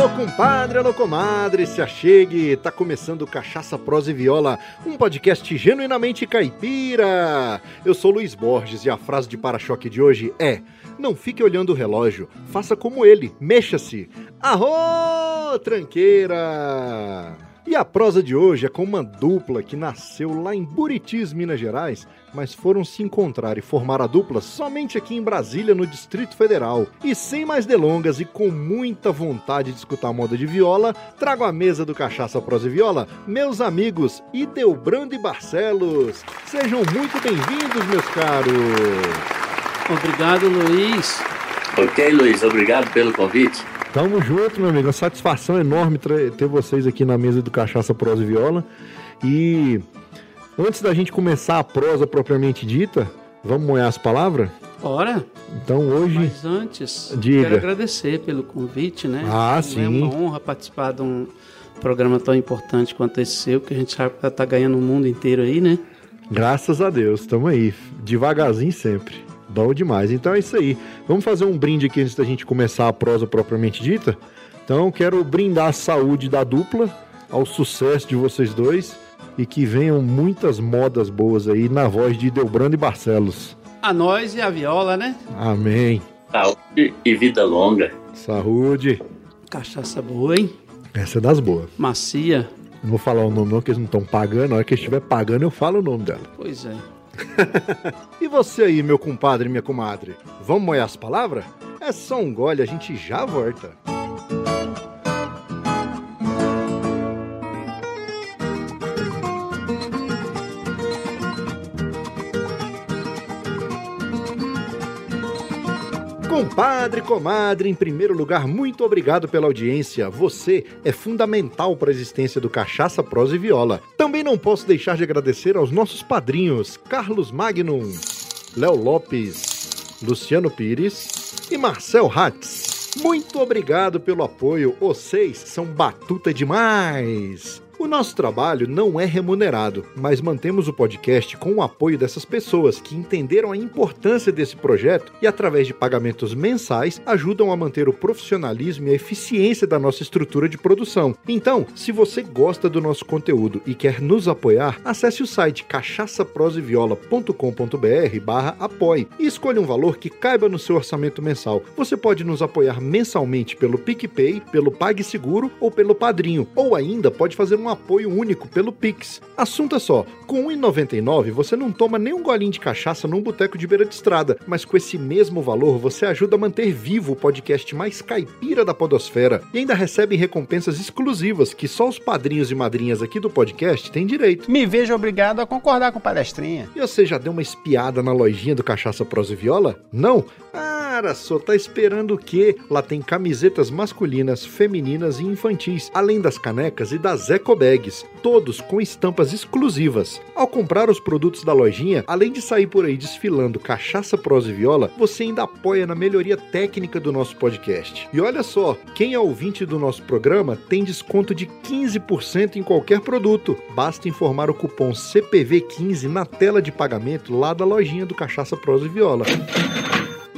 Alô, compadre, alô, comadre, se achegue, tá começando Cachaça, Prosa e Viola, um podcast genuinamente caipira. Eu sou Luiz Borges e a frase de para-choque de hoje é: Não fique olhando o relógio, faça como ele, mexa-se. Arro, tranqueira! E a prosa de hoje é com uma dupla que nasceu lá em Buritis, Minas Gerais, mas foram se encontrar e formar a dupla somente aqui em Brasília, no Distrito Federal. E sem mais delongas e com muita vontade de escutar moda de viola, trago à mesa do Cachaça Prosa e Viola meus amigos Ideobrando e Barcelos. Sejam muito bem-vindos, meus caros! Obrigado, Luiz. Ok, Luiz, obrigado pelo convite. Tamo junto, meu amigo. Uma satisfação enorme ter vocês aqui na mesa do Cachaça Prosa e Viola. E antes da gente começar a prosa propriamente dita, vamos moer as palavras? Bora. Então hoje. Mas antes, Diga. quero agradecer pelo convite, né? Ah, É sim. uma honra participar de um programa tão importante quanto esse seu, que a gente sabe que tá ganhando o mundo inteiro aí, né? Graças a Deus, tamo aí. Devagarzinho sempre. Bom demais. Então é isso aí. Vamos fazer um brinde aqui antes da gente começar a prosa propriamente dita. Então quero brindar a saúde da dupla, ao sucesso de vocês dois e que venham muitas modas boas aí na voz de Delbrando e Barcelos. A nós e a viola, né? Amém. Saúde e vida longa. Saúde. Cachaça boa, hein? Essa é das boas. Macia. Não vou falar o nome não, que eles não estão pagando. Na hora que eles estiver pagando, eu falo o nome dela. Pois é. E você aí, meu compadre e minha comadre? Vamos moer as palavras? É só um gole, a gente já volta. Compadre, comadre, em primeiro lugar, muito obrigado pela audiência. Você é fundamental para a existência do Cachaça, Prosa e Viola. Também não posso deixar de agradecer aos nossos padrinhos, Carlos Magnum, Léo Lopes, Luciano Pires e Marcel Hatz. Muito obrigado pelo apoio, vocês são batuta demais! O nosso trabalho não é remunerado, mas mantemos o podcast com o apoio dessas pessoas que entenderam a importância desse projeto e, através de pagamentos mensais, ajudam a manter o profissionalismo e a eficiência da nossa estrutura de produção. Então, se você gosta do nosso conteúdo e quer nos apoiar, acesse o site cachaçaproseviola.com.br barra apoie e escolha um valor que caiba no seu orçamento mensal. Você pode nos apoiar mensalmente pelo PicPay, pelo PagSeguro ou pelo Padrinho, ou ainda pode fazer um apoio único pelo Pix. Assunto é só, com R$ 1,99 você não toma nem um golinho de cachaça num boteco de beira de estrada, mas com esse mesmo valor você ajuda a manter vivo o podcast mais caipira da podosfera e ainda recebe recompensas exclusivas que só os padrinhos e madrinhas aqui do podcast têm direito. Me vejo obrigado a concordar com palestrinha. E você já deu uma espiada na lojinha do Cachaça Prosa e Viola? Não? Cara, só tá esperando o quê? Lá tem camisetas masculinas, femininas e infantis, além das canecas e das eco bags, todos com estampas exclusivas. Ao comprar os produtos da lojinha, além de sair por aí desfilando cachaça, prosa e viola, você ainda apoia na melhoria técnica do nosso podcast. E olha só, quem é ouvinte do nosso programa tem desconto de 15% em qualquer produto. Basta informar o cupom CPV15 na tela de pagamento lá da lojinha do Cachaça, Prosa e Viola.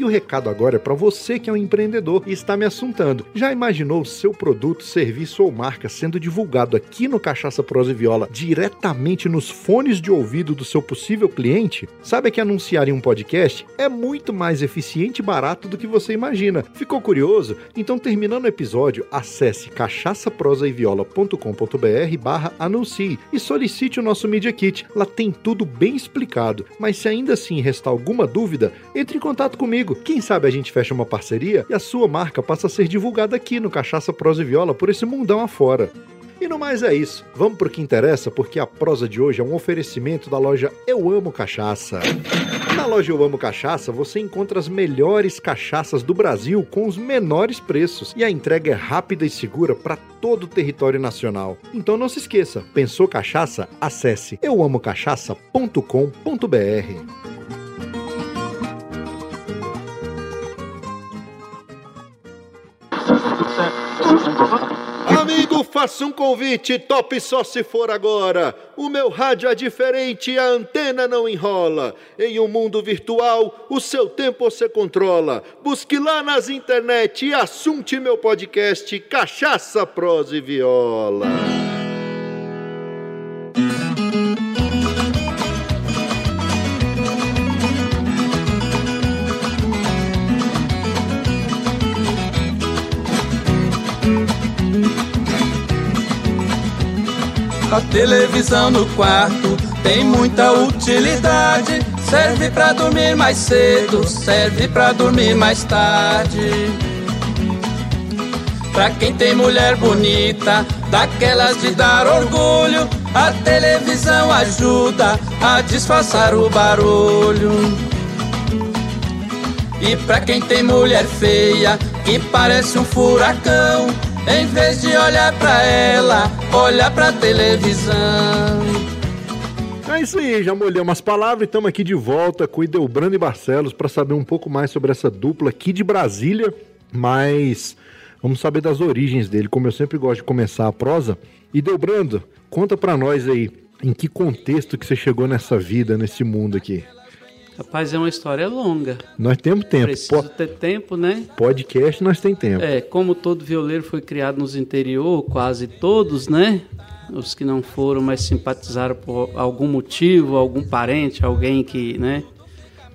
E o recado agora é para você que é um empreendedor e está me assuntando. Já imaginou seu produto, serviço ou marca sendo divulgado aqui no Cachaça Prosa e Viola diretamente nos fones de ouvido do seu possível cliente? Sabe que anunciar em um podcast é muito mais eficiente e barato do que você imagina. Ficou curioso? Então, terminando o episódio, acesse cachaçaprosaeviola.com.br barra anuncie e solicite o nosso Media Kit. Lá tem tudo bem explicado. Mas se ainda assim restar alguma dúvida, entre em contato comigo. Quem sabe a gente fecha uma parceria e a sua marca passa a ser divulgada aqui no Cachaça Prosa e Viola por esse mundão afora. E no mais é isso. Vamos pro que interessa, porque a prosa de hoje é um oferecimento da loja Eu Amo Cachaça. Na loja Eu Amo Cachaça você encontra as melhores cachaças do Brasil com os menores preços e a entrega é rápida e segura para todo o território nacional. Então não se esqueça, pensou cachaça? Acesse euamocachaça.com.br. Amigo, faço um convite, top só se for agora. O meu rádio é diferente, a antena não enrola. Em um mundo virtual, o seu tempo você controla. Busque lá nas internet e assunte meu podcast Cachaça, Prosa e Viola. A televisão no quarto tem muita utilidade. Serve pra dormir mais cedo, serve pra dormir mais tarde. Pra quem tem mulher bonita, daquelas de dar orgulho, a televisão ajuda a disfarçar o barulho. E pra quem tem mulher feia, que parece um furacão, em vez de olhar pra ela, olha pra televisão. É isso aí, já molhei umas palavras e estamos aqui de volta com Idelbrando e Barcelos para saber um pouco mais sobre essa dupla aqui de Brasília, mas vamos saber das origens dele, como eu sempre gosto de começar a prosa. Idelbrando, conta para nós aí, em que contexto que você chegou nessa vida, nesse mundo aqui? Rapaz, é uma história longa. Nós temos tempo. Preciso Po- ter tempo, né? podcast nós tem tempo. É, como todo violeiro foi criado nos interior, quase todos, né? Os que não foram, mas simpatizaram por algum motivo, algum parente, alguém que, né,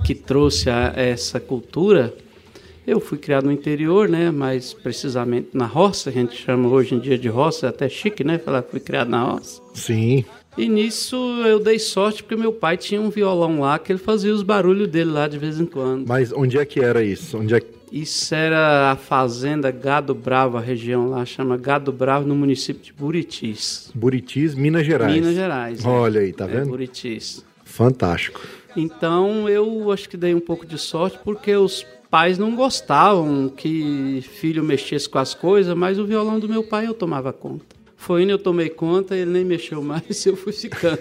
que trouxe a, essa cultura. Eu fui criado no interior, né, mais precisamente na roça, a gente chama hoje em dia de roça, é até chique, né, falar que fui criado na roça. Sim. E nisso eu dei sorte porque meu pai tinha um violão lá que ele fazia os barulhos dele lá de vez em quando. Mas onde é que era isso? Onde é que... Isso era a fazenda Gado Bravo, a região lá chama Gado Bravo, no município de Buritis. Buritis, Minas Gerais. Minas Gerais. é. Olha aí, tá É, vendo? Buritis. Fantástico. Então eu acho que dei um pouco de sorte porque os pais não gostavam que filho mexesse com as coisas, mas o violão do meu pai eu tomava conta. Foi indo, eu tomei conta, ele nem mexeu mais, eu fui ficando.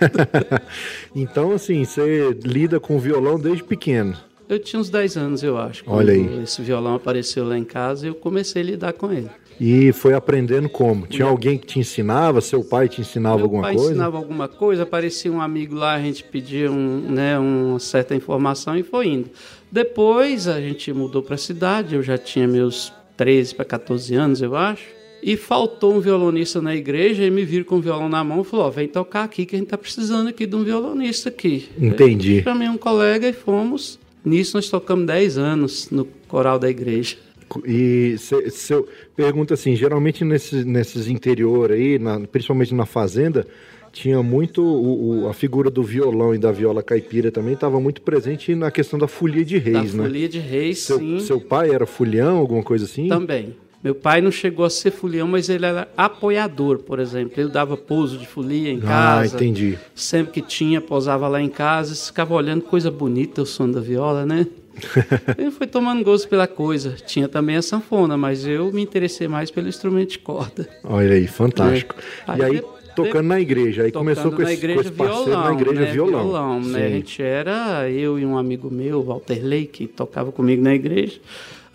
Então, assim, você lida com violão desde pequeno. eu tinha uns 10 anos, eu acho. Olha aí. Esse violão apareceu lá em casa e eu comecei a lidar com ele. E foi aprendendo como? Tinha alguém que te ensinava? Seu pai te ensinava Meu alguma pai coisa? ensinava alguma coisa, aparecia um amigo lá, a gente pedia um, né, uma certa informação e foi indo. Depois a gente mudou para a cidade, eu já tinha meus 13 para 14 anos, eu acho. E faltou um violonista na igreja e me viram com o violão na mão e falou: ó, vem tocar aqui que a gente tá precisando aqui de um violonista aqui. Entendi. Eu chamei um colega e fomos. Nisso nós tocamos 10 anos no coral da igreja. E seu, pergunta assim, geralmente nesses, nesses interior aí, na- principalmente na fazenda, tinha muito o, o- a figura do violão e da viola caipira também estava muito presente na questão da folia de reis, da né? folia de reis, Seu, sim. seu pai era folião, alguma coisa assim? Também. Meu pai não chegou a ser folião, mas ele era apoiador, por exemplo. Ele dava pouso de folia em Ah, casa. entendi. Sempre que tinha, posava lá em casa, ficava olhando coisa bonita o som da viola, né? ele foi tomando gosto pela coisa. Tinha também a sanfona, mas eu me interessei mais pelo instrumento de corda. Olha aí, fantástico. É. E aí, Aí, de- tocando na igreja, aí começou com na esse, com igreja esse parceiro violão, na igreja né? violão. né? A gente era, eu e um amigo meu, Walter Ley, que tocava comigo na igreja.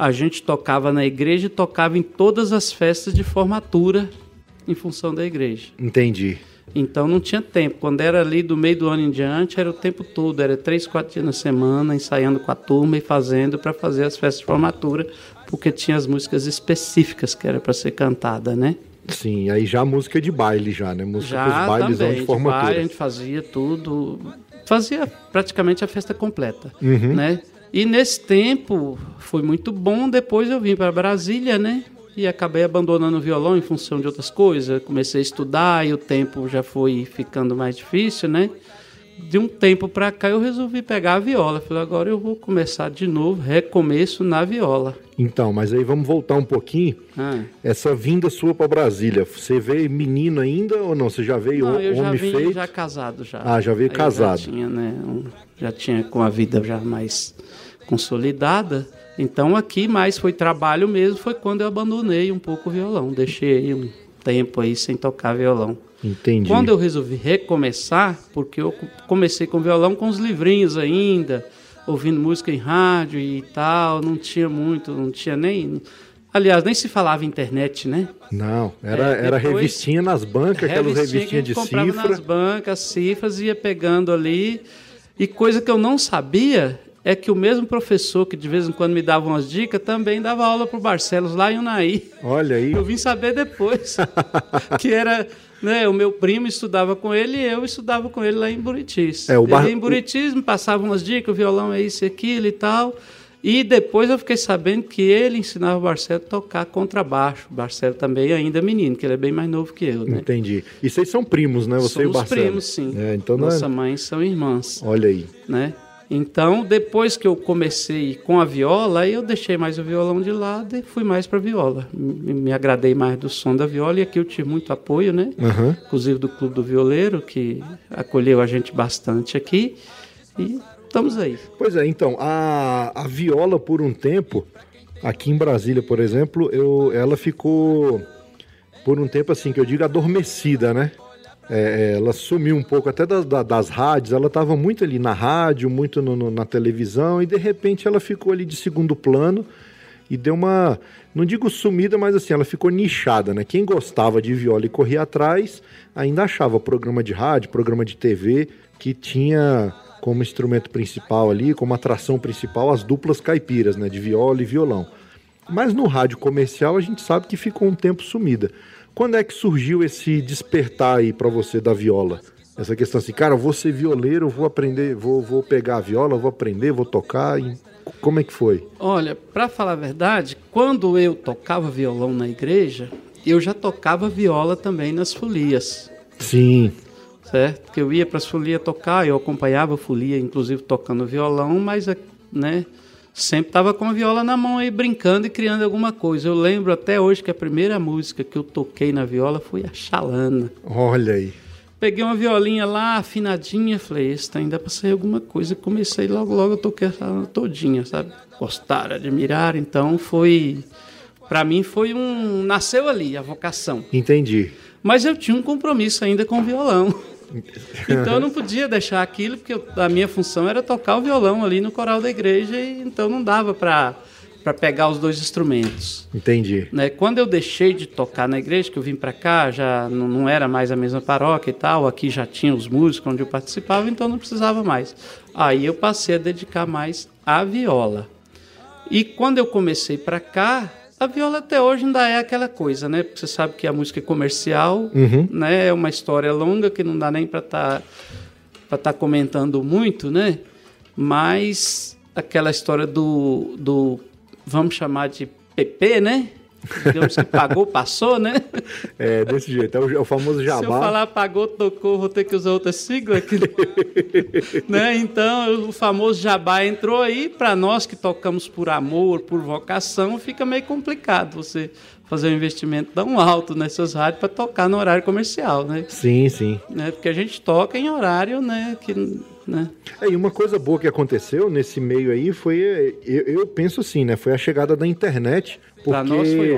A gente tocava na igreja e tocava em todas as festas de formatura em função da igreja. Entendi. Então não tinha tempo. Quando era ali do meio do ano em diante, era o tempo todo. Era três, quatro dias na semana, ensaiando com a turma e fazendo para fazer as festas de formatura, porque tinha as músicas específicas que era para ser cantada, né? Sim, aí já música de baile já, né? Música Já pros bailes também, de de formatura. baile, a gente fazia tudo, fazia praticamente a festa completa, Uhum. né? E nesse tempo foi muito bom. Depois eu vim para Brasília, né? E acabei abandonando o violão em função de outras coisas. Comecei a estudar e o tempo já foi ficando mais difícil, né? De um tempo para cá eu resolvi pegar a viola. Falei, agora eu vou começar de novo, recomeço na viola. Então, mas aí vamos voltar um pouquinho. Ah. Essa vinda sua para Brasília, você veio menino ainda ou não? Você já veio Não, eu já homem vim feito? já casado já. Ah, já veio Aí casado. Já tinha, né, um- já tinha com a vida já mais consolidada. Então aqui mais foi trabalho mesmo, foi quando eu abandonei um pouco o violão. Deixei um tempo aí sem tocar violão. Entendi. Quando eu resolvi recomeçar, porque eu co- comecei com violão com os livrinhos ainda, ouvindo música em rádio e tal, não tinha muito, não tinha nem Aliás, nem se falava internet, né? Não, era, É, era revistinha nas bancas, aquelas revistinhas de comprava cifra. nas bancas, cifras, ia pegando ali. E coisa que eu não sabia é que o mesmo professor que de vez em quando me dava umas dicas também dava aula pro Barcelos lá em Unai. Olha aí. Eu vim saber depois que era, né, o meu primo estudava com ele e eu estudava com ele lá em Buritis. É, o Bar- Ele em Buritis me passava umas dicas, o violão é isso e aquilo e tal. E depois eu fiquei sabendo que ele ensinava o Barcelo a tocar contrabaixo. O Barcelo também ainda é menino, que ele é bem mais novo que eu, né? Entendi. E vocês são primos, né? Você e o Somos Barcelos. primos, sim. É, então é- Nossa mãe são irmãs, Olha aí. né? Então, depois que eu comecei com a viola, aí eu deixei mais o violão de lado e fui mais para viola. Me, agradei mais do som da viola e aqui eu tive muito apoio, né? Aham. Inclusive do Clube do Violeiro, que acolheu a gente bastante aqui. E estamos aí. Pois é, então, a, a viola por um tempo, aqui em Brasília, por exemplo, eu, ela ficou por um tempo assim, que eu digo adormecida, né? É, ela sumiu um pouco até das, da- das rádios, ela estava muito ali na rádio, muito no- no- na televisão, e de repente ela ficou ali de segundo plano e deu uma, não digo sumida, mas assim, ela ficou nichada, né? Quem gostava de viola e corria atrás, ainda achava programa de rádio, programa de TV, que tinha como instrumento principal ali, como atração principal, as duplas caipiras, né? De viola e violão. Mas no rádio comercial a gente sabe que ficou um tempo sumida. Quando é que surgiu esse despertar aí pra você da viola? Essa questão assim, cara, eu vou ser violeiro, eu vou aprender, vou, vou pegar a viola, vou aprender, vou tocar. E como é que foi? Olha, para falar a verdade, quando eu tocava violão na igreja, eu já tocava viola também nas folias. Sim, certo? Que eu ia para as folias tocar, eu acompanhava a folia, inclusive tocando violão, mas né, sempre estava com a viola na mão aí brincando e criando alguma coisa. Eu lembro até hoje que a primeira música que eu toquei na viola foi a Xalana. olha aí. Peguei uma violinha lá, afinadinha, falei, esse ainda para sair alguma coisa. Comecei logo, logo eu toquei a Xalana todinha, sabe? Gostaram, admiraram, então foi... Para mim foi um... Nasceu ali a vocação. Entendi. Mas eu tinha um compromisso ainda com o violão. Então eu não podia deixar aquilo, porque a minha função era tocar o violão ali no coral da igreja, e então não dava para pegar os dois instrumentos. Entendi. Né? Quando eu deixei de tocar na igreja, que eu vim para cá, já não, não era mais a mesma paróquia e tal, aqui já tinha os músicos onde eu participava, então não precisava mais. Aí eu passei a dedicar mais à viola. E quando eu comecei para cá, a viola até hoje ainda é aquela coisa, né? Porque você sabe que a música é comercial, né? É uma história longa que não dá nem para estar para estar comentando muito, né? Mas aquela história do, do vamos chamar de PP, né? Digamos que pagou, passou, né? É desse jeito, é o, é o famoso Se eu jabá. falar pagou, tocou, vou ter que usar outra sigla. aqui. né? Então, o famoso jabá entrou aí. Para nós que tocamos por amor, por vocação, fica meio complicado você fazer um investimento tão alto nessas rádios para tocar no horário comercial, né? Sim, sim. né? Porque a gente toca em horário, né? Que, né? É, e uma coisa boa que aconteceu nesse meio aí foi, é, eu, eu penso assim, né? Foi a chegada da internet. Porque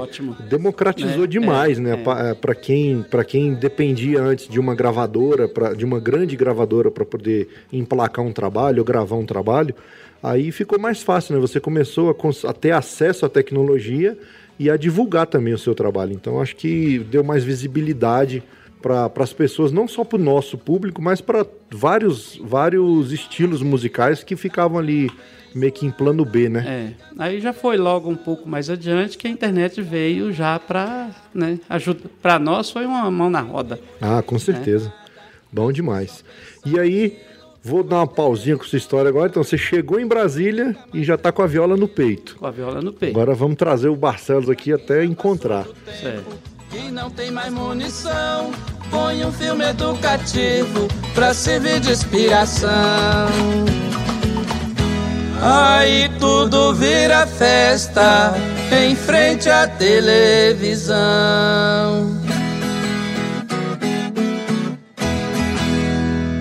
democratizou É, demais, é, né? é. Pa- Pra quem, pra quem dependia antes de uma gravadora, pra, de uma grande gravadora para poder emplacar um trabalho ou gravar um trabalho, aí ficou mais fácil, né? Você começou a, a ter acesso à tecnologia e a divulgar também o seu trabalho. Então acho que deu mais visibilidade para as pessoas, não só para o nosso público, mas para vários, vários estilos musicais que ficavam ali meio que em plano B, né? É, aí já foi logo um pouco mais adiante que a internet veio já para né, ajudar. Para nós foi uma mão na roda. Ah, com certeza. Bom demais. E aí, vou dar uma pausinha com sua história agora. Então, você chegou em Brasília e já tá com a viola no peito. Com a viola no peito. Agora vamos trazer o Barcelos aqui até encontrar. Certo. Quem não tem mais munição, põe um filme educativo pra servir de inspiração. Aí tudo vira festa em frente à televisão.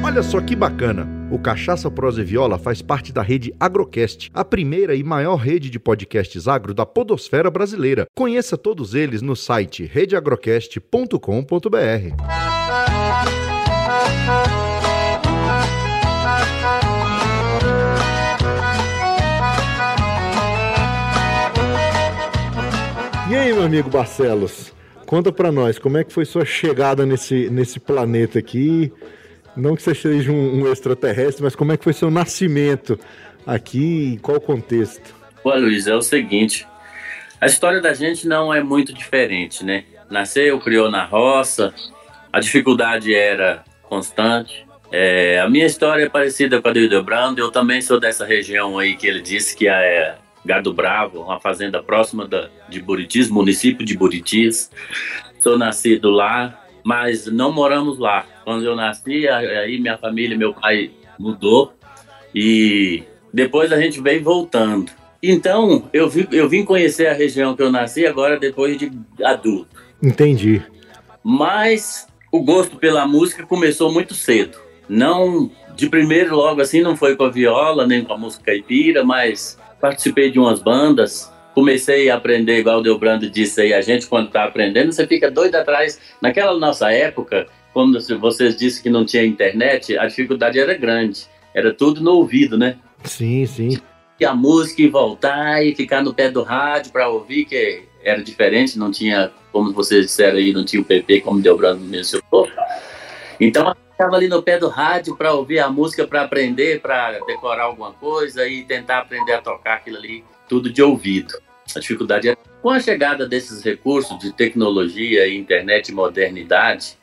Olha só que bacana! O Cachaça Prosa e Viola faz parte da rede Agrocast, a primeira e maior rede de podcasts agro da podosfera brasileira. Conheça todos eles no site redeagrocast.com.br. E meu amigo Barcelos, conta pra nós, como é que foi sua chegada nesse, nesse planeta aqui? Não que você seja um, um extraterrestre, mas como é que foi seu nascimento aqui e qual contexto? Pô, Luiz, é o seguinte, a história da gente não é muito diferente, né? Nasceu, criou na roça, a dificuldade era constante. É, a minha história é parecida com a do Hildebrando, eu também sou dessa região aí que ele disse que é Gado Bravo, uma fazenda próxima da, de Buritis, município de Buritis. Sou nascido lá, mas não moramos lá. Quando eu nasci, aí minha família, meu pai mudou e depois a gente veio voltando. Então, eu, vi, eu vim conhecer a região que eu nasci agora depois de adulto. Entendi. Mas o gosto pela música começou muito cedo. Não de primeiro logo assim, não foi com a viola nem com a música caipira, mas participei de umas bandas. Comecei a aprender, igual o Delbrando disse aí, a gente quando está aprendendo, você fica doido atrás. Naquela nossa época, quando vocês disseram que não tinha internet, a dificuldade era grande. Era tudo no ouvido, né? Sim, sim. E a música e voltar e ficar no pé do rádio para ouvir, que era diferente, não tinha, como vocês disseram aí, não tinha o PP, como o Delbrando mencionou. Então, eu ficava ali no pé do rádio para ouvir a música, para aprender, para decorar alguma coisa e tentar aprender a tocar aquilo ali, tudo de ouvido. A dificuldade é com a chegada desses recursos de tecnologia, internet e modernidade,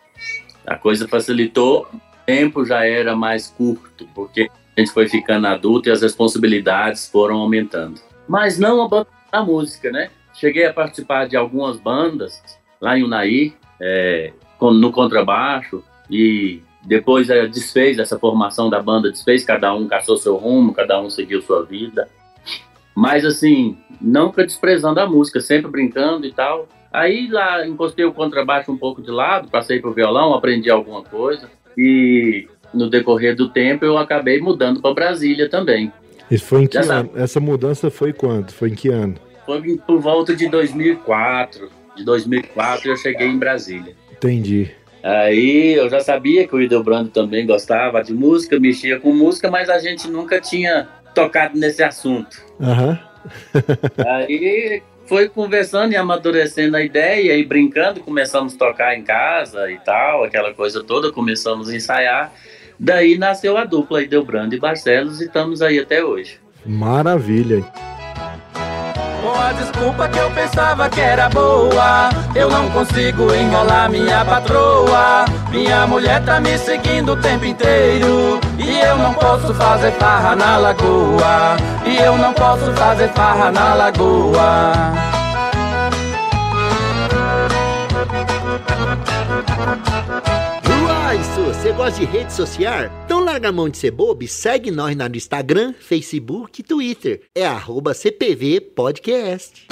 a coisa facilitou, o tempo já era mais curto, porque a gente foi ficando adulto e as responsabilidades foram aumentando. Mas não abandonar a música, né? Cheguei a participar de algumas bandas lá em Unai, é, no contrabaixo, e depois é, desfez essa formação da banda, desfez, cada um caçou seu rumo, cada um seguiu sua vida. Mas assim, nunca desprezando a música, sempre brincando e tal. Aí lá encostei o contrabaixo um pouco de lado, passei pro violão, aprendi alguma coisa e no decorrer do tempo eu acabei mudando para Brasília também. Isso foi em que Essa... ano? Essa mudança foi quando? Foi em que ano? Foi por volta de 2004. De 2004 eu cheguei em Brasília. Entendi. Aí eu já sabia que o Ideobrando também gostava de música, mexia com música, mas a gente nunca tinha tocado nesse assunto. Uhum. Aí foi conversando e amadurecendo a ideia e brincando, começamos a tocar em casa e tal, aquela coisa toda, começamos a ensaiar. Daí nasceu a dupla Ideobrando e Barcelos e estamos aí até hoje. Maravilha. Com a desculpa que eu pensava que era boa Eu não consigo enrolar minha patroa. Minha mulher tá me seguindo o tempo inteiro E eu não posso fazer farra na lagoa. E eu não posso fazer farra na lagoa você gosta de rede social? Então larga a mão de ser bobo e segue nós no Instagram, Facebook e Twitter. É arroba CPV Podcast.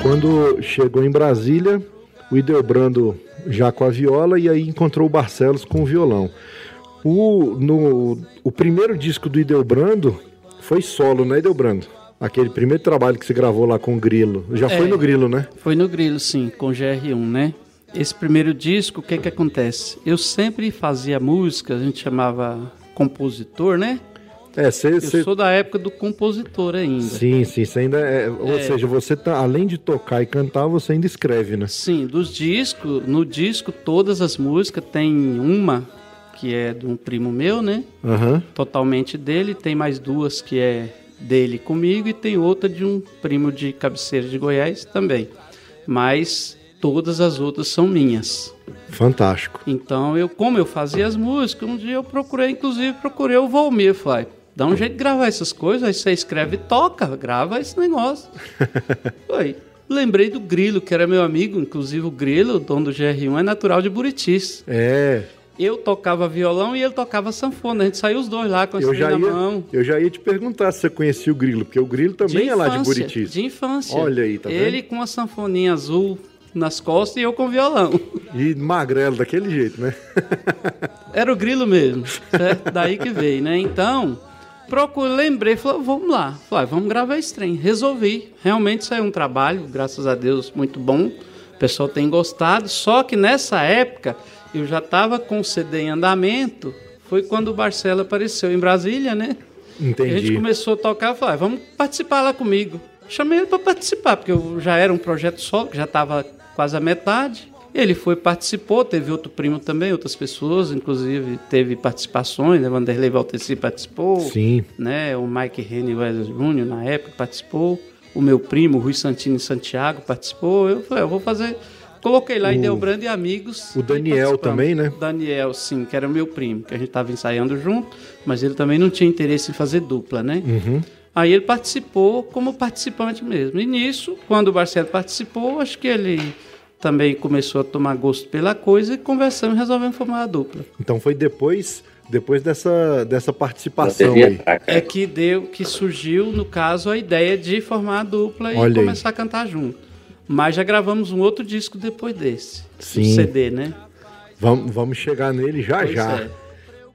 Quando chegou em Brasília, o Ideobrando já com a viola e aí encontrou o Barcelos com o violão. O, no, o primeiro disco do Ideobrando foi solo, né, Ideobrando? Aquele primeiro trabalho que você gravou lá com o Grilo. Já é, foi no Grilo, né? Foi no Grilo, sim, com GR1, né? Esse primeiro disco, o que que acontece? Eu sempre fazia música, a gente chamava compositor, né? É, cê, eu cê... sou da época do compositor ainda. Sim, sim, você ainda é, ou é. seja, você tá além de tocar e cantar, você ainda escreve, né? Sim, dos discos, no disco todas as músicas tem uma que é de um primo meu, né? Uhum. Totalmente dele, tem mais duas que é dele comigo e tem outra de um primo de cabeceira de Goiás também. Mas todas as outras são minhas. Fantástico. Então, eu como eu fazia as músicas, um dia eu procurei, inclusive procurei o Valmir, falei, Dá um jeito de gravar essas coisas, aí você escreve e toca, grava esse negócio. Foi. Lembrei do Grilo, que era meu amigo, inclusive o Grilo, o dono do GR1, é natural de Buritis. É. Eu tocava violão e ele tocava sanfona. A gente saiu os dois lá com a eu já na ia, mão. Eu já ia te perguntar se você conhecia o Grilo, porque o Grilo também de é lá de Buritis. De infância. Olha aí, tá ele vendo? Ele com a sanfoninha azul nas costas e eu com violão. E magrelo, daquele jeito, né? Era o Grilo mesmo, certo? Daí que veio, né? Então, Procurei, lembrei, falei, vamos lá. Falei, vamos gravar esse trem. Resolvi. Realmente saiu um trabalho, graças a Deus, muito bom. O pessoal tem gostado. Só que nessa época, eu já estava com o CD em andamento. Foi quando o Barcelo apareceu em Brasília, né? Entendi. A gente começou a tocar, falei, vamos participar lá comigo. Chamei ele para participar, porque eu já era um projeto solo, que já estava quase a metade. Ele foi, participou, teve outro primo também, outras pessoas, inclusive teve participações, né? Vanderlei Valteci participou, Sim. né? O Mike Henry Jr. na época participou, o meu primo, Rui Santini Santiago, participou. Eu falei, eu vou fazer. Coloquei lá O- em Delbrando e Amigos. o Daniel também, né? Daniel, sim, que era meu primo, que a gente estava ensaiando junto, mas ele também não tinha interesse em fazer dupla, né? Uhum. Aí ele participou como participante mesmo. E nisso, quando o Barcelo participou, acho que ele também começou a tomar gosto pela coisa e conversamos e resolvemos formar a dupla. Então foi depois, depois dessa, dessa participação aí. É que deu, que surgiu, no caso, a ideia de formar a dupla e Olha aí. começar a cantar junto. Mas já gravamos um outro disco depois desse. Sim. Um CD, né? Vamos, vamos chegar nele já Pois já. é.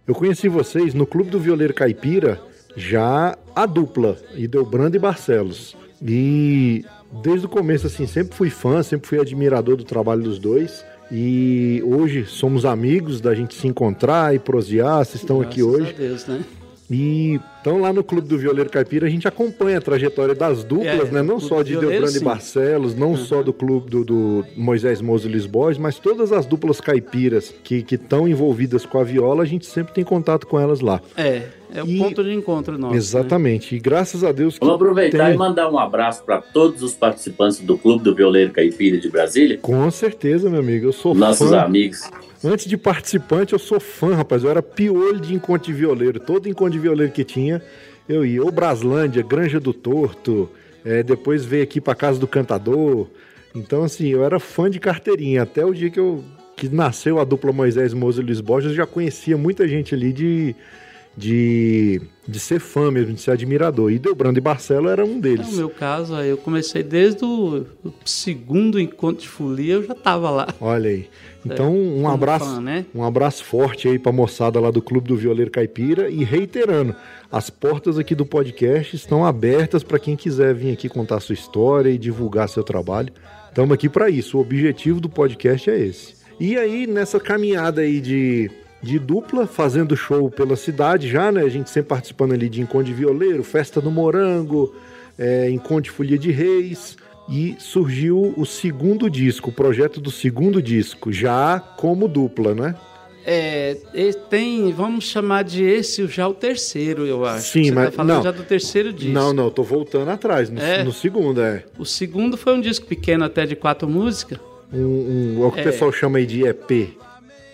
Eu conheci vocês no Clube do Violeiro Caipira, já a dupla, Idelbrando e Barcelos. E desde o começo, assim, sempre fui fã, sempre fui admirador do trabalho dos dois. E hoje somos amigos da gente se encontrar e prosear, vocês estão aqui Graças hoje. a Deus, né? E então lá no Clube do Violeiro Caipira a gente acompanha a trajetória das duplas, É, né? Não só de Delbrando e. Barcelos, não só do clube do, do Moisés Mozo Lisboas, mas todas as duplas caipiras que estão envolvidas com a viola, a gente sempre tem contato com elas lá. É, é o E- ponto de encontro nosso. né? Exatamente. E graças a Deus que Vamos aproveitar tem- e mandar um abraço para todos os participantes do Clube do Violeiro Caipira de Brasília, Com certeza, meu amigo. Eu sou nossos fã. amigos. Antes de participante, eu sou fã, rapaz. Eu era piolho de encontro de violeiro. Todo encontro de violeiro que tinha, eu ia. Ou Braslândia, Granja do Torto. é, depois veio aqui pra Casa do Cantador. Então, assim, eu era fã de carteirinha. Até o dia que eu que nasceu a dupla Moisés Moza e Luiz Borges, eu já conhecia muita gente ali de, de, de ser fã mesmo, de ser admirador. E Delbrando e Barcelo era um No deles. meu caso, eu comecei desde o segundo encontro de folia, eu já tava lá. Olha aí. Então, um como abraço. fã, né? Um abraço forte aí pra moçada lá do Clube do Violeiro Caipira e reiterando, as portas aqui do podcast estão abertas para quem quiser vir aqui contar sua história e divulgar seu trabalho. Estamos aqui para isso. O objetivo do podcast é esse. E aí nessa caminhada aí de de dupla, fazendo show pela cidade já, né? A gente sempre participando ali de Encontro de Violeiro, Festa do Morango, é, Encontro de Folia de Reis. E surgiu o segundo disco, o projeto do segundo disco, já como dupla, né? É, tem, vamos chamar de esse já o terceiro, eu acho. Sim, Você mas- tá falando não. já do terceiro disco. Não, não, tô voltando atrás, no, É? no segundo, é. O segundo foi um disco pequeno até de quatro músicas. Um, um- é o que É. o pessoal chama aí de EP.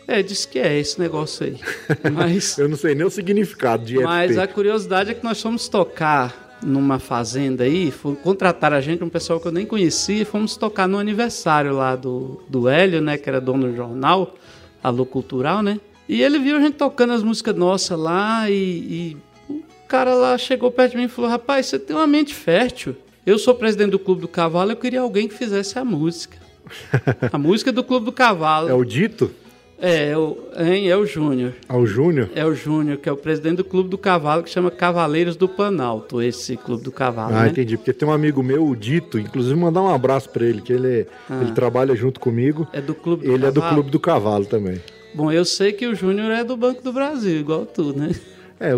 É, diz que é esse negócio aí. Mas, Eu não sei nem o significado de mas a curiosidade é que nós fomos tocar numa fazenda aí, foi, contrataram a gente, um pessoal que eu nem conhecia, e fomos tocar no aniversário lá do, do Hélio, né, que era dono do jornal, Alô Cultural, né? E ele viu a gente tocando as músicas nossas lá e, e o cara lá chegou perto de mim e falou: Rapaz, você tem uma mente fértil. Eu sou presidente do Clube do Cavalo, eu queria alguém que fizesse a música. A música do Clube do Cavalo. É o Dito? É, é o, hein, é o Júnior. Ao Júnior? É o Júnior, que é o presidente do Clube do Cavalo, que chama Cavaleiros do Planalto, esse Clube do Cavalo, Ah, né? entendi. Porque tem um amigo meu, o Dito, inclusive mandar um abraço pra ele, que ele, ele trabalha junto comigo. É do Clube do Ele é do Cavalo? Clube do Cavalo também. Bom, eu sei que o Júnior é do Banco do Brasil, igual tu, né? É,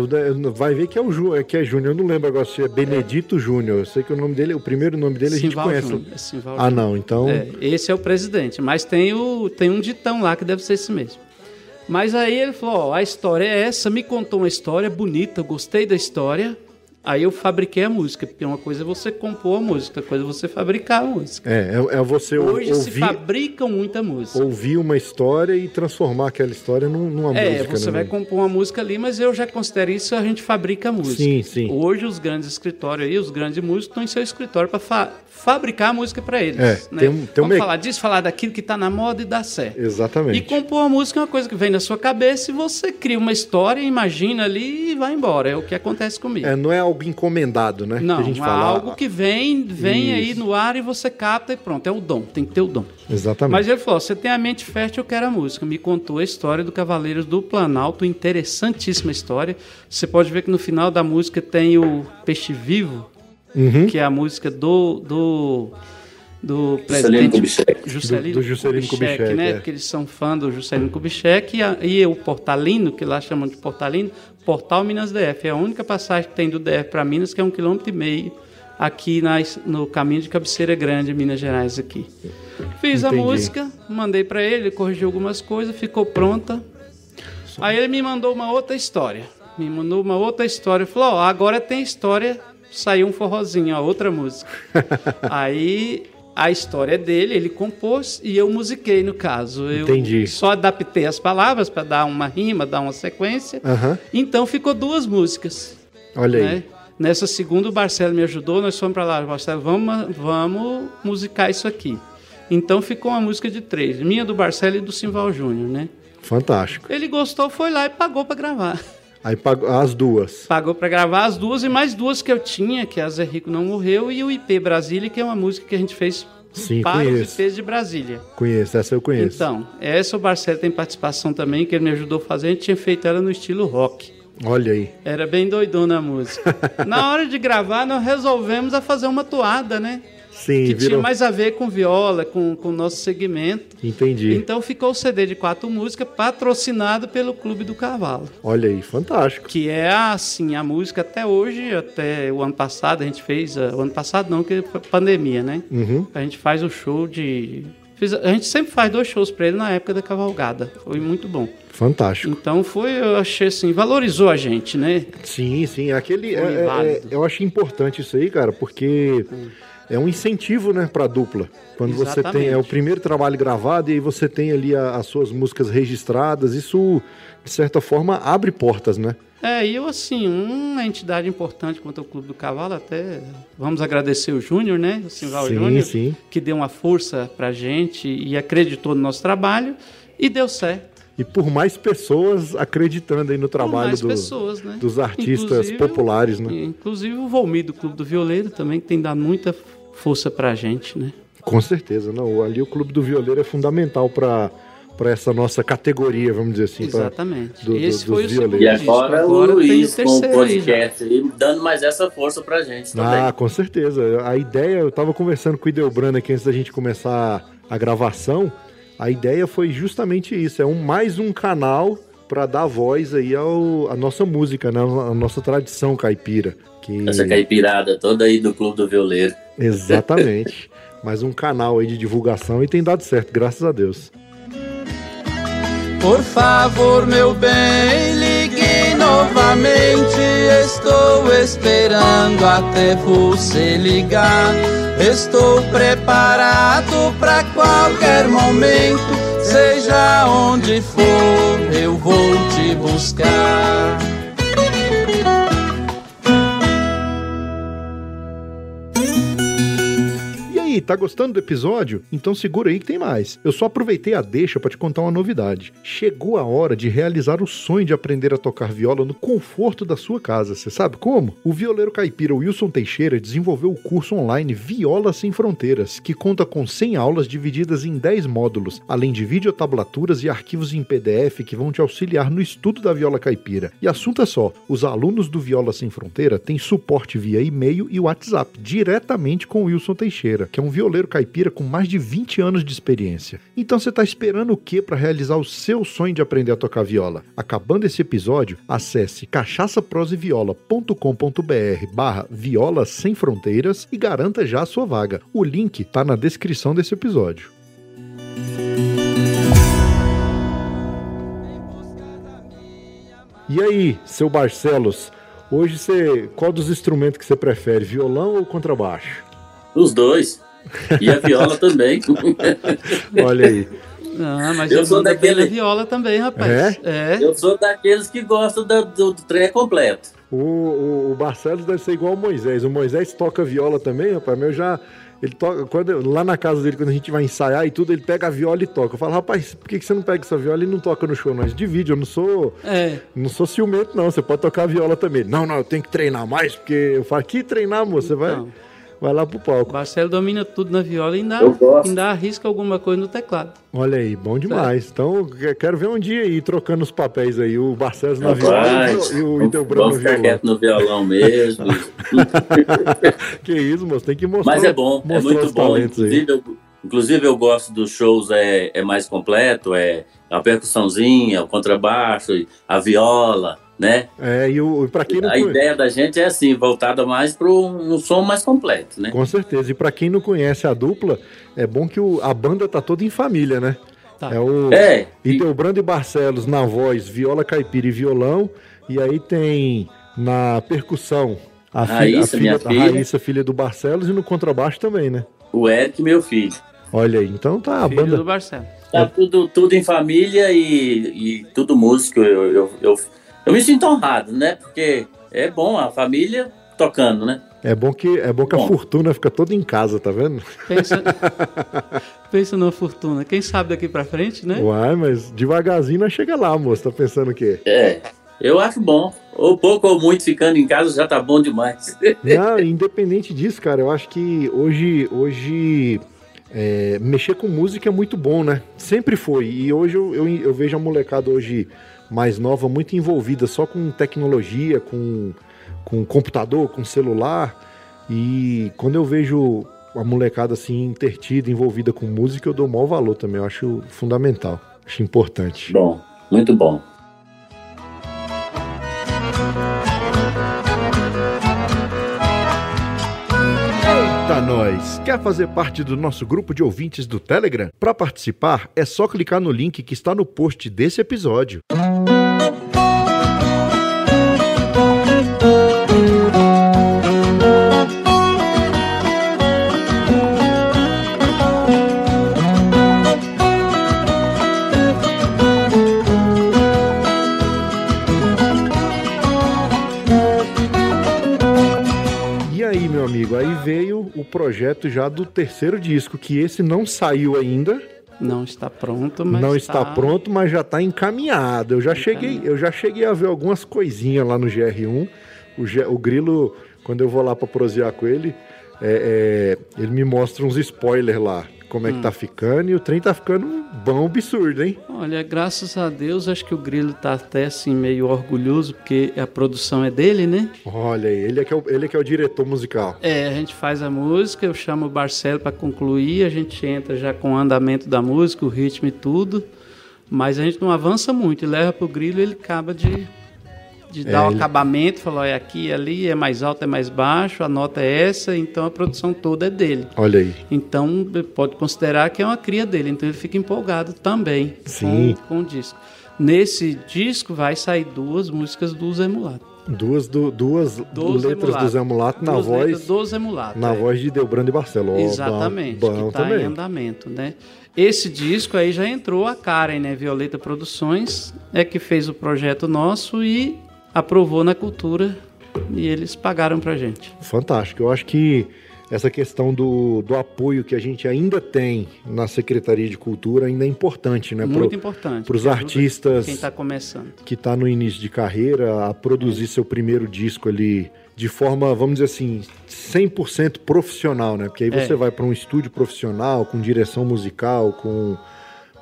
vai ver que é o Jú, é que é Júnior. Eu não lembro agora se é Benedito Júnior. Eu sei que o nome dele, o primeiro nome dele a gente Simval conhece. Júnior, é Simval Ah, não. Então, É, esse é o presidente, mas tem, o, tem um ditão lá que deve ser esse mesmo. Mas aí ele falou, ó, a história é essa, me contou uma história bonita, gostei da história, aí eu fabriquei a música, porque uma coisa é você compor a música, outra coisa é você fabricar a música. é, é, é você Hoje se ouvir, fabricam muita música. ouvir uma história e transformar aquela história num- numa É, música. você né? vai compor uma música ali, mas eu já considero isso a gente fabrica a música. Sim, sim. Hoje os grandes escritórios aí, os grandes músicos estão em seu escritório para fabricar a música para eles. É, né? tem um- tem um Vamos me- falar disso, falar daquilo que está na moda e dá certo. Exatamente. E compor a música é uma coisa que vem na sua cabeça e você cria uma história, imagina ali e vai embora. É o que acontece comigo. É, não é algo algo encomendado, né? Não, que a gente fala. algo que vem, vem aí Isso. no ar e você capta e pronto. É o dom, tem que ter o dom. Exatamente. Mas ele falou: você tem a mente fértil, eu quero a música. Me contou a história do Cavaleiros do Planalto, interessantíssima história. Você pode ver que no final da música tem o Peixe Vivo, Uhum. que é a música do. do do Juscelino presidente Kubitschek. Juscelino, Do- do Juscelino Kubitschek, né? é. Porque eles são fãs do Juscelino Kubitschek e, a- e o Portalino, que lá chamam de Portalino, Portal Minas DF. É a única passagem que tem do DF para Minas, que é um quilômetro e meio aqui nas, no caminho de Cabeceira Grande, Minas Gerais aqui. Fiz a Entendi. música, mandei para ele, corrigiu algumas coisas, ficou pronta. Aí ele me mandou uma outra história. Me mandou uma outra história. Falou, ó, agora tem história, saiu um forrozinho, a outra música. Aí a história é dele, ele compôs e eu musiquei no caso. Eu Entendi. só adaptei as palavras para dar uma rima, dar uma sequência. Então ficou duas músicas. Olha aí. né? Nessa segunda o Barcelo me ajudou, nós fomos para lá, Barcelo, vamos, vamos musicar isso aqui. Então ficou uma música de três, minha do Barcelo e do Simval Júnior, né? Fantástico. Ele gostou, foi lá e pagou para gravar. Aí pagou as duas. Pagou para gravar as duas e mais duas que eu tinha, que a Zé Rico não morreu, e o IP Brasília, que é uma música que a gente fez Sim, para os conheço. IPs de Brasília. Conheço, essa eu conheço. Então, essa o Barcelo tem participação também, que ele me ajudou a fazer, a gente tinha feito ela no estilo rock. Olha aí. Era bem doidona a música. Na hora de gravar, nós resolvemos a fazer uma toada, né? Sim, que virou. tinha mais a ver com viola, com o nosso segmento. Entendi. Então ficou o CD de quatro músicas patrocinado pelo Clube do Cavalo. Olha aí, fantástico. Que é assim, a música até hoje, até o ano passado a gente fez. ah, O ano passado não, que foi pandemia, né? Uhum. A gente faz o show de. A gente sempre faz dois shows pra ele na época da cavalgada. Foi muito bom. Fantástico. Então foi, eu achei assim, valorizou a gente, né? Sim, sim. Aquele. É- é- válido. eu acho importante isso aí, cara, porque é um incentivo, né, pra dupla. Quando você tem. É o Exatamente. primeiro trabalho gravado e aí você tem ali a- as suas músicas registradas, isso, de certa forma, abre portas, né? É, e eu assim, uma entidade importante quanto ao Clube do Cavalo, até vamos agradecer o Júnior, né? O Simval Sim, Júnior, sim. que deu uma força pra gente e acreditou no nosso trabalho e deu certo. E por mais pessoas acreditando aí no trabalho do- pessoas, né? dos artistas Inclusive- populares, né? Inclusive o Volmir do Clube do Violeiro também, que tem dado muita força pra gente, né? Com certeza, não. Ali o Clube do Violeiro é fundamental para para essa nossa categoria, vamos dizer assim. pra- Exatamente. do- do- Esse dos foi o segundo E violeiros. disco. agora, o tem Luiz com o terceiro aí já. podcast aí, dando mais essa força pra gente também. Ah, com certeza. A ideia, eu tava conversando com o Ideobrando aqui antes da gente começar a gravação. A ideia foi justamente isso, é um mais um canal para dar voz aí ao, à nossa música, né? A nossa tradição caipira. Que... Essa caipirada toda aí do Clube do Violeiro. Exatamente. mais um canal aí de divulgação e tem dado certo, graças a Deus. Por favor, meu bem, ligue novamente. Estou esperando até você ligar. Estou preparado para qualquer momento. Seja onde for, eu vou te buscar. Tá gostando do episódio? Então segura aí que tem mais. Eu só aproveitei a deixa pra te contar uma novidade. Chegou a hora de realizar o sonho de aprender a tocar viola no conforto da sua casa. Você sabe como? O violeiro caipira Wilson Teixeira desenvolveu o curso online Viola Sem Fronteiras, que conta com 100 aulas divididas em 10 módulos, além de videotablaturas e arquivos em PDF que vão te auxiliar no estudo da viola caipira. E assunto é só, os alunos do Viola Sem Fronteira têm suporte via e-mail e WhatsApp, diretamente com Wilson Teixeira, que é um violeiro caipira com mais de 20 anos de experiência. Então você está esperando o que para realizar o seu sonho de aprender a tocar viola? Acabando esse episódio, acesse cachaçaproseviola.com.br barra viola sem fronteiras e garanta já a sua vaga. O link tá na descrição desse episódio. E aí, seu Barcelos, hoje você qual dos instrumentos que você prefere, violão ou contrabaixo? Os dois. E a viola também. Olha aí. Ah, mas Eu sou daquele- viola também, rapaz. É? Eu sou daqueles que gostam da- do, do trem completo. O, o, o Barcelos deve ser igual o Moisés. O Moisés toca viola também, rapaz, mas eu já, Ele toca, quando, lá na casa dele, quando a gente vai ensaiar e tudo, ele pega a viola e toca. Eu falo, rapaz, por que, que você não pega essa viola e não toca no show? Nós divide, eu não sou. É. Não sou ciumento, não. Você pode tocar a viola também. Não, não, eu tenho que treinar mais, porque eu falo, que treinar, moço? Você Então. vai lá pro palco. Marcelo domina tudo na viola e ainda, Eu gosto. ainda arrisca alguma coisa no teclado. Olha aí, bom demais. Então, que- quero ver um dia aí trocando os papéis aí. O Barcelos na viola e o vamos Ideobrando no vamos ficar violão. quieto no violão mesmo. Que isso, moço? Tem que mostrar. Mas é bom, é muito os bom. Inclusive eu, inclusive, eu gosto dos shows é, é mais completo, é a percussãozinha, o contrabaixo, a viola, né? É, e o, e pra quem não A conhece. ideia da gente é assim, voltada mais para um som mais completo, né? Com certeza. E pra quem não conhece a dupla, é bom que o- a banda tá toda em família, né? Tá. É o É, e- Ideobrando e Barcelos na voz, viola caipira e violão. E aí tem na percussão a, fi- Raíssa, a minha a filha. Raíssa, filha do Barcelos, e no contrabaixo também, né? o Eric, meu filho. Olha aí, então tá a filho banda. do Marcelo. Tá tudo, tudo em família e, e tudo músico. Eu, eu, eu, eu me sinto honrado, né? Porque é bom a família tocando, né? É bom que, é bom que a Bom. fortuna fica toda em casa, tá vendo? Pensa, pensa numa fortuna. Quem sabe daqui pra frente, né? Uai, mas devagarzinho nós chega lá, moço. Tá pensando o quê? É, eu acho bom. Ou pouco ou muito ficando em casa já tá bom demais. Não, independente disso, cara, eu acho que hoje, hoje é, mexer com música é muito bom, né? Sempre foi. E hoje eu, eu, eu vejo a molecada hoje mais nova muito envolvida só com tecnologia, com, com computador, com celular. E quando eu vejo a molecada assim intertida, envolvida com música, eu dou o maior valor também. Eu acho fundamental, acho importante. Bom, muito bom. Eita, nós! Quer fazer parte do nosso grupo de ouvintes do Telegram? Para participar, é só clicar no link que está no post desse episódio. E amigo, aí veio o projeto já do terceiro disco, que esse não saiu ainda, Não está pronto, mas não está tá- pronto, mas já está encaminhado. Eu já cheguei, Encaminhado. eu já cheguei a ver algumas coisinhas lá no GR1. O, G- o Grilo, quando eu vou lá para prosear com ele, é, é, ele me mostra uns spoilers lá, como é que tá ficando, e o trem tá ficando bom absurdo, hein? Olha, graças a Deus, acho que o Grilo tá até assim meio orgulhoso, porque a produção é dele, né? Olha aí, ele é que é o, ele é, que é o diretor musical. É, a gente faz a música, eu chamo o Barcelo para concluir, a gente entra já com o andamento da música, o ritmo e tudo, mas a gente não avança muito, e leva pro Grilo e ele acaba de, de É, dar o ele- acabamento, falar, é aqui, é ali, é mais alto, é mais baixo, a nota é essa, então a produção toda é dele. Olha aí. Então pode considerar que é uma cria dele, então ele fica empolgado também Sim. Com, com o disco. Nesse disco vai sair duas músicas do Zé Mulato. Duas, do, duas Do letras do Mulato. Zé Mulato na Duas voz, do Zé Mulato. na é. voz de Delbrando e Barcelo. Ó, bom- Exatamente, Bom, que está em andamento, né? Esse disco aí já entrou a Karen, né? Violeta Produções, é que fez o projeto nosso e aprovou na cultura e eles pagaram pra gente. Fantástico. Eu acho que essa questão do, do apoio que a gente ainda tem na Secretaria de Cultura ainda é importante, né? Muito Pro- importante. porque ajuda artistas- Quem está começando. que está no início de carreira a produzir seu primeiro disco ali de forma, vamos dizer assim, 100% profissional, né? Porque aí É. você vai para um estúdio profissional, com direção musical, com,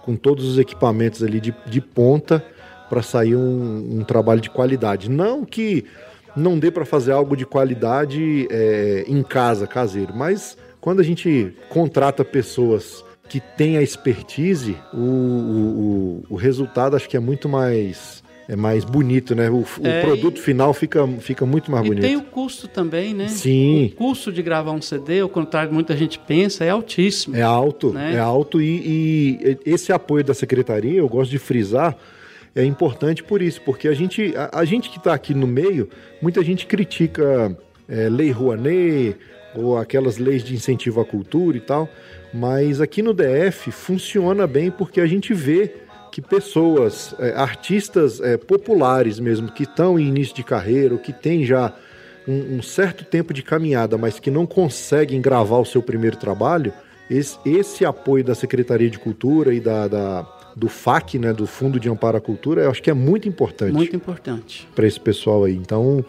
com todos os equipamentos ali de, de ponta para sair um, um trabalho de qualidade. Não que não dê para fazer algo de qualidade é, em casa, caseiro, mas quando a gente contrata pessoas que têm a expertise, o, o, o, o resultado acho que é muito mais é mais bonito, né? O, o É, produto final fica, fica muito mais e bonito. tem o custo também, né? Sim. O custo de gravar um CD, ao contrário que muita gente pensa, é altíssimo. É alto, Né? é alto e, e esse apoio da secretaria, eu gosto de frisar, é importante por isso, porque a gente, a, a gente que está aqui no meio, muita gente critica é, lei Rouanet ou aquelas leis de incentivo à cultura e tal, mas aqui no DF funciona bem porque a gente vê que pessoas, é, artistas é, populares mesmo, que estão em início de carreira, ou que têm já um, um certo tempo de caminhada, mas que não conseguem gravar o seu primeiro trabalho, esse, esse apoio da Secretaria de Cultura e da, da- do FAC, né, do Fundo de Amparo à Cultura, eu acho que é muito importante Muito importante. para esse pessoal aí. Então,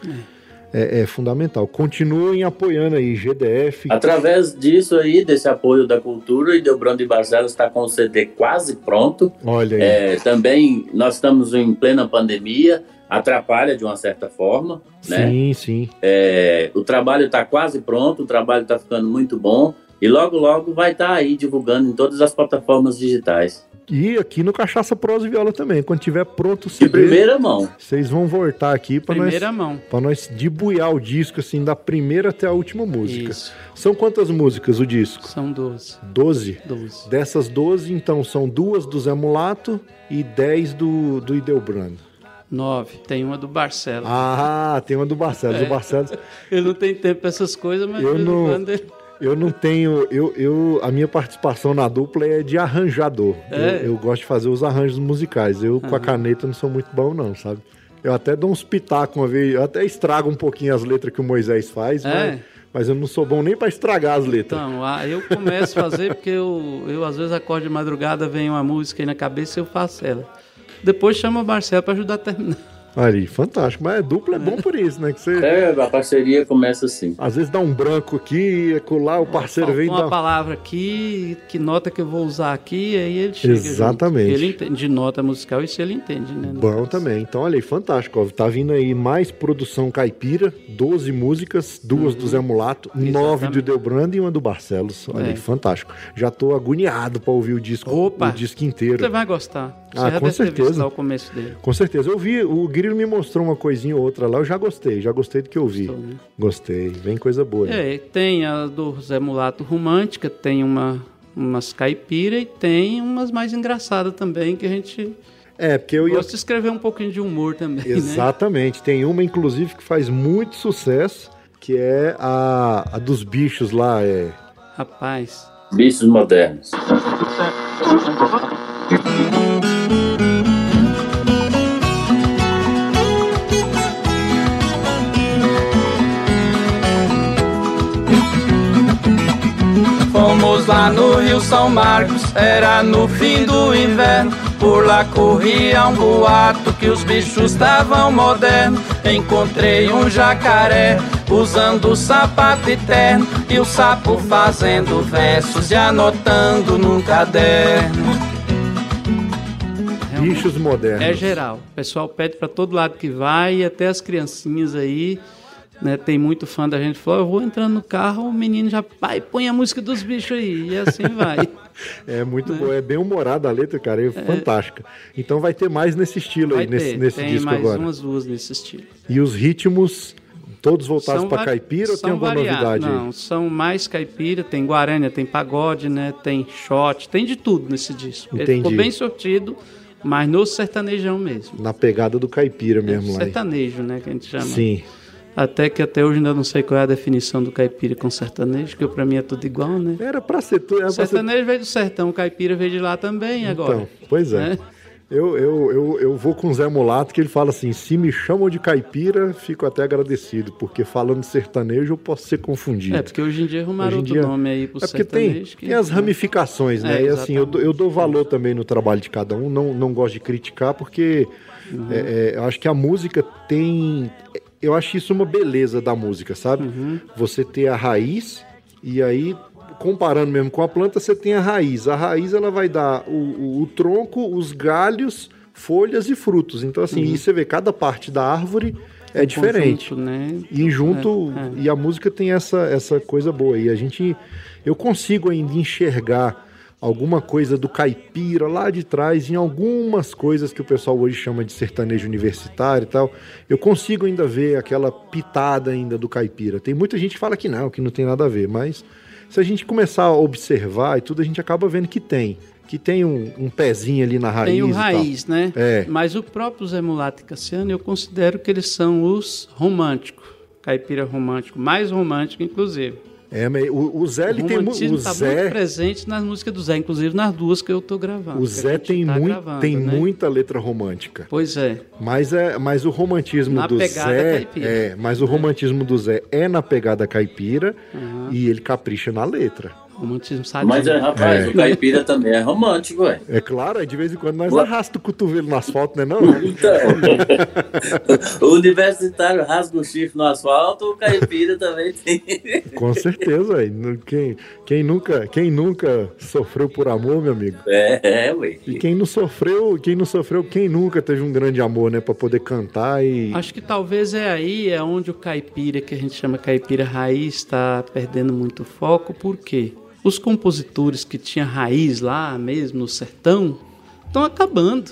é, é fundamental. Continuem apoiando aí, GDF. Através disso aí, desse apoio da cultura, e Delbrando e Barcelos está com o CD quase pronto. Olha aí. É, também nós estamos em plena pandemia, atrapalha de uma certa forma, né? Sim, sim. É, o trabalho está quase pronto, o trabalho está ficando muito bom e logo logo vai estar aí divulgando em todas as plataformas digitais. E aqui no Cachaça Prosa e Viola também. Quando tiver pronto o De CD, primeira mão. vocês vão voltar aqui para nós, Primeira mão. pra nós debuiar o disco, assim, da primeira até a última música. Isso. São quantas músicas o disco? São 12. Doze. 12. Dessas 12, então, são duas do Zé Mulato e 10 do, do Ideobrando. 9. Tem uma do Barcelos. Ah, tem uma do Barcelos. É. O Barcelos, Ele não tem tempo pra essas coisas, mas Eu de não- quando ele- eu não tenho. Eu, eu, a minha participação na dupla é de arranjador. É? Eu, eu gosto de fazer os arranjos musicais. Eu, com a caneta, não sou muito bom, não, sabe? Eu até dou uns pitacos uma vez, eu até estrago um pouquinho as letras que o Moisés faz, É? mas, mas eu não sou bom nem pra estragar as letras. Então, ah, eu começo a fazer porque eu, eu às vezes acordo de madrugada, vem uma música aí na cabeça e eu faço ela. Depois chama o Marcelo pra ajudar a terminar. Ali, fantástico. Mas dupla é bom por isso, né? Que você. É, a parceria começa assim. Às vezes dá um branco aqui, lá o parceiro vem Faltou dar. uma palavra aqui, que nota que eu vou usar aqui, aí ele chega. junto. Exatamente. Ele entende de nota musical, isso ele entende, né? Bom também. Então, olha aí, fantástico. ó. Tá vindo aí mais produção caipira, 12 músicas, duas do Zé Mulato, nove do Uhum. Exatamente. Delbrando e uma do Barcelos. Olha É. aí, fantástico. Já tô agoniado pra ouvir o disco, Opa! o disco inteiro. Você vai gostar. Você Ah, já com deve ter certeza. visto lá o começo dele. Com certeza. Eu vi, o Grilo me mostrou uma coisinha ou outra lá, eu já gostei, já gostei do que eu vi. Gostou, né? Gostei, vem coisa boa. aí. É, tem a do Zé Mulato Romântica, tem uma, umas caipira e tem umas mais engraçadas também, que a gente É, porque eu ia. gosta de escrever um pouquinho de humor também, né? Exatamente. Tem uma, inclusive, que faz muito sucesso, que é a, a dos bichos lá. É... Rapaz, Bichos modernos. Lá no Rio São Marcos, era no fim do inverno. Por lá corria um boato que os bichos estavam modernos. Encontrei um jacaré usando sapato eterno e o sapo fazendo versos e anotando num caderno. Bichos modernos. é geral. O pessoal pede pra todo lado que vai, e até as criancinhas aí, né? Tem muito fã da gente. Falou, eu vou entrando no carro, o menino já, pai, põe a música dos bichos aí. E assim vai. É muito boa, é bem humorada a letra, cara, é, fantástica. Então vai ter mais nesse estilo Vai aí, nesse, ter, nesse tem disco mais agora. umas duas nesse estilo. E os ritmos, todos voltados vari- caipira ou tem alguma variados. novidade aí? Não, são mais caipira, tem guarânia, tem pagode, né? Tem shot, tem de tudo nesse disco. Ele Entendi. ficou bem sortido, mas no sertanejão mesmo. Na pegada do caipira mesmo lá. Sertanejo, né? Que a gente chama. Sim. Até que até hoje ainda não sei qual é a definição do caipira com sertanejo, que pra mim é tudo igual, né? Era pra ser tudo. Era pra ser... Sertanejo veio do sertão, caipira veio de lá também agora. Então, pois é. né? Eu, eu, eu, eu vou com o Zé Mulato que ele fala assim: se me chamam de caipira, fico até agradecido, porque falando sertanejo eu posso ser confundido. É, porque hoje em dia arrumaram outro dia- nome aí pro É porque tem, que- tem as ramificações, né? É, e assim, eu, dou- eu dou valor também no trabalho de cada um, não, não gosto de criticar, porque Uhum. é, é, eu acho que a música tem. Eu acho isso uma beleza da música, sabe? Uhum. Você ter a raiz, e aí, comparando mesmo com a planta, você tem a raiz. A raiz ela vai dar o, o- o tronco, os galhos, folhas e frutos. Então, assim, e você vê cada parte da árvore é diferente. Uhum. Conjunto, né? E junto, É, é. e a música tem essa, essa coisa boa. E a gente, eu consigo ainda enxergar alguma coisa do caipira lá de trás em algumas coisas que o pessoal hoje chama de sertanejo universitário e tal. Eu consigo ainda ver aquela pitada ainda do caipira. Tem muita gente que fala que não, que não tem nada a ver, mas se a gente começar a observar e tudo, a gente acaba vendo que tem. Que tem um, um pezinho ali na raiz. Tem o raiz, né? É. Mas o próprio Zé Mulato e Cassiano, eu considero que eles são os românticos. Caipira romântico, mais romântico, inclusive. É, o, o Zé, ele o tem mu- romantismo o tá Zé, muito presente nas músicas do Zé, inclusive nas duas que eu tô gravando. o Zé tem, tá mui- gravando, tem né? muita letra romântica. Pois é. Mas, é, mas o romantismo Na do pegada Zé. caipira. É, mas o romantismo do Zé é na pegada caipira e ele capricha na letra. Romantismo sadio. Mas, é, rapaz, É. o caipira também é romântico, ué. É claro, aí de vez em quando nós Ué. arrasta o cotovelo no asfalto, né? Não, Então, o universitário rasga o chifre no asfalto, o caipira também tem. com certeza, velho. Quem, quem, nunca, quem nunca sofreu por amor, meu amigo? É, é, ué. E quem não sofreu, quem não sofreu, quem nunca teve um grande amor, né? Pra poder cantar e. Acho que talvez é aí é onde o caipira, que a gente chama caipira raiz, está perdendo muito foco, por quê? Os compositores que tinham raiz lá mesmo no sertão estão acabando,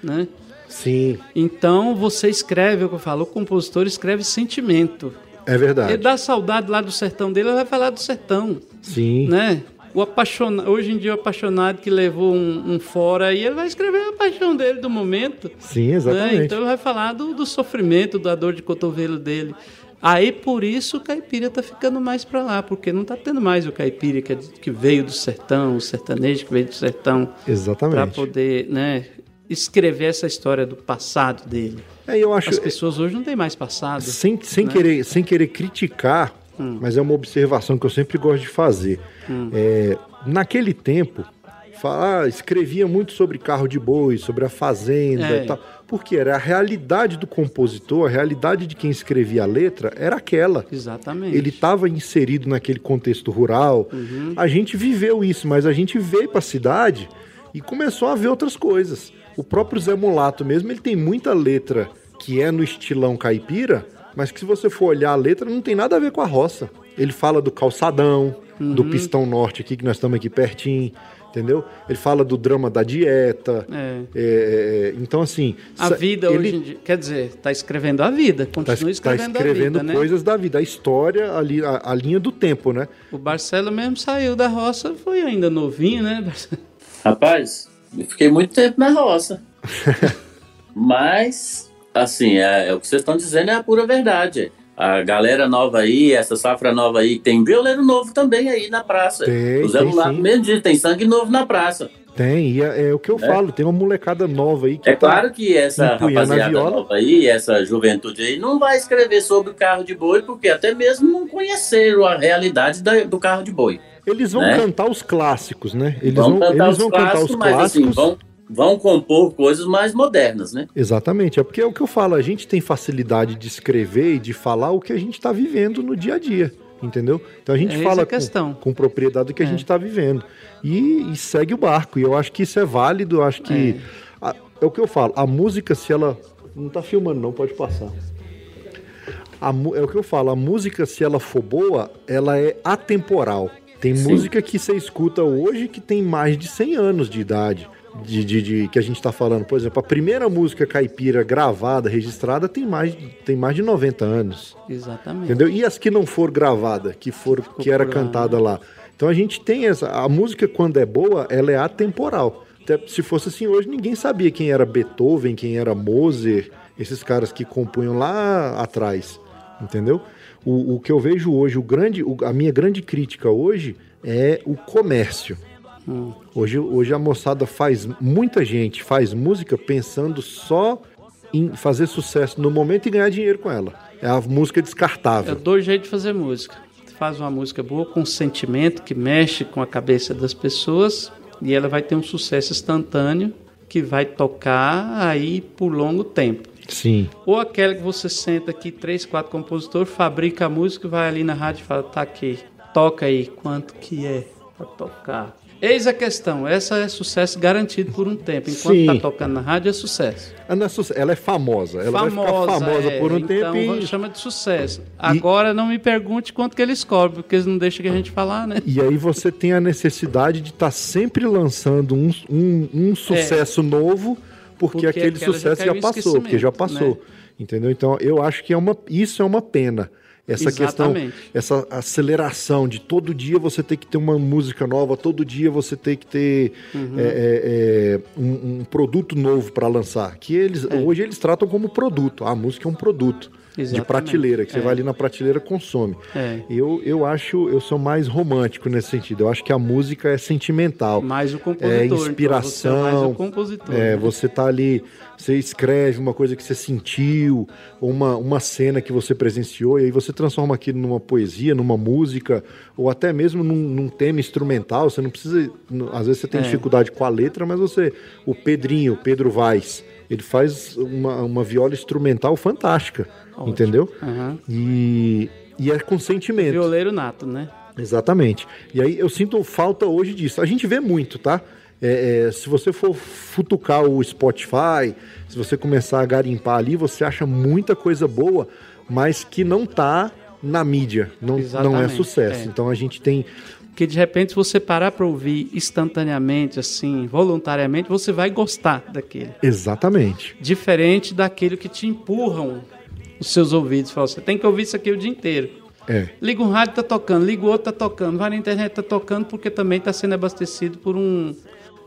né? Sim, Então você escreve, é o que eu falo, o compositor escreve sentimento. é verdade. Ele dá saudade lá do sertão dele, ele vai falar do sertão, Sim. né? O apaixonado, hoje em dia o apaixonado que levou um, um fora aí, ele vai escrever a paixão dele do momento. Sim, né? exatamente. Então ele vai falar do, do sofrimento, da dor de cotovelo dele. Aí por isso o caipira tá ficando mais para lá, porque não tá tendo mais o caipira que, é que veio do sertão, o sertanejo que veio do sertão, para Exatamente. poder, né, escrever essa história do passado dele. É, eu acho. As pessoas hoje não têm mais passado. Sem, sem, né? querer, sem querer criticar, Hum. mas é uma observação que eu sempre gosto de fazer. É, naquele tempo, fala- ah, escrevia muito sobre carro de boi, sobre a fazenda É. e tal. Porque era a realidade do compositor, a realidade de quem escrevia a letra era aquela. Exatamente. Ele estava inserido naquele contexto rural. Uhum. A gente viveu isso, mas a gente veio para a cidade e começou a ver outras coisas. O próprio Zé Mulato mesmo, ele tem muita letra que é no estilão caipira, mas que se você for olhar a letra não tem nada a ver com a roça. Ele fala do calçadão, Uhum. do pistão norte aqui que nós estamos aqui pertinho, entendeu? Ele fala do drama da dieta. É. É, é, então assim, A vida ele hoje em dia, quer dizer, tá escrevendo a vida, tá, continua tá escrevendo, escrevendo a vida, né? coisas da vida, a história ali, a, a linha do tempo, né? O Barcelo mesmo saiu da roça, foi ainda novinho, né? Barcelo? Rapaz, eu fiquei muito tempo na roça. Mas, assim, é, é o que vocês estão dizendo é a pura verdade. A galera nova aí, essa safra nova aí, tem violeiro novo também aí na praça. Tem, o Zé tem Mulato sim. mesmo diz, tem sangue novo na praça. Tem, e é, é o que eu falo, tem uma molecada nova aí que É tá- claro que essa rapaziada nova aí, essa juventude aí, não vai escrever sobre o carro de boi, porque até mesmo não conheceram a realidade da- do carro de boi. Eles vão né? cantar os clássicos, né? Eles vão vão, cantar eles os vão cantar clássicos, os mas assim, clássicos. vão, vão compor coisas mais modernas, né? Exatamente, é porque é o que eu falo, a gente tem facilidade de escrever e de falar o que a gente está vivendo no dia a dia, entendeu? Então a gente É essa fala a questão. Com, com propriedade do que a É. gente está vivendo. E, e segue o barco, e eu acho que isso é válido, eu acho que... a- É, o que eu falo, a música, se ela... Não tá filmando não, pode passar. A é o que eu falo, a música, se ela for boa, ela é atemporal. Tem Sim. música que você escuta hoje que tem mais de 100 anos de idade. De, de- de- que a gente tá falando, por exemplo, a primeira música caipira gravada, registrada, tem mais, tem mais de 90 anos. Exatamente. Entendeu? E as que não foram gravadas, que foram que era cantada lá. Então a gente tem essa. A música, quando é boa, ela é atemporal. Até se fosse assim hoje, ninguém sabia quem era Beethoven, quem era Mozart, esses caras que compunham lá atrás. Entendeu? O, o que eu vejo hoje, o grande, o- a minha grande crítica hoje é o comércio. Hum. Hoje, hoje a moçada faz, muita gente faz música pensando só em fazer sucesso no momento e ganhar dinheiro com ela. É a música É descartável. dois jeitos de fazer música. Faz uma música boa com sentimento que mexe com a cabeça das pessoas e ela vai ter um sucesso instantâneo que vai tocar aí por longo tempo. Sim, Ou aquela que você senta aqui, três, quatro compositores, fabrica a música, vai ali na rádio e fala, tá aqui, toca aí, quanto que é pra tocar? Eis a questão, essa é sucesso garantido por um tempo. Enquanto Sim. tá tocando na rádio é sucesso. ela, não é ela é famosa. Ela vai ficar famosa é, por um então tempo e, chama de sucesso. Agora não me pergunte quanto que eles cobram, porque eles não deixam que a gente falar, né? e aí você tem a necessidade de estar sempre lançando um, um, um sucesso novo, porque, Porque aquele sucesso já, passou, porque já passou. né? Entendeu? Então eu acho que é uma, isso é uma pena. Essa Exatamente. questão, essa aceleração de todo dia você ter que ter uma música nova, todo dia você ter que ter Uhum. é, é, é, um, um produto novo para lançar. Que eles É. hoje eles tratam como produto. A música é um produto de Exatamente. prateleira que você É. vai ali na prateleira e consome. É. Eu, eu acho, eu sou mais romântico nesse sentido. Eu acho que a música é sentimental. Mais o compositor. É então, você é inspiração. mais o compositor. É, né? você tá ali, você escreve uma coisa que você sentiu, uma, uma cena que você presenciou, e aí você transforma aquilo numa poesia, numa música, ou até mesmo num, num tema instrumental. Você não precisa. Às vezes você tem É. dificuldade com a letra, mas você. O Pedrinho, o Pedro Vaz, ele faz uma, uma viola instrumental fantástica. Ótimo. Entendeu? Aham. E, e é com sentimento. Violeiro nato, né? Exatamente. E aí eu sinto falta hoje disso. A gente vê muito, tá? É, é, se você for futucar o Spotify, se você começar a garimpar ali, você acha muita coisa boa, mas que não tá na mídia, não, não é sucesso. é. Então a gente tem. Porque de repente se você parar para ouvir instantaneamente, assim, voluntariamente, você vai gostar daquele. Exatamente. Diferente daquele que te empurram os seus ouvidos. Falam, você tem que ouvir isso aqui o dia inteiro. É. Liga um rádio, tá tocando. Liga o outro, tá tocando. Vai na internet, tá tocando, porque também tá sendo abastecido por um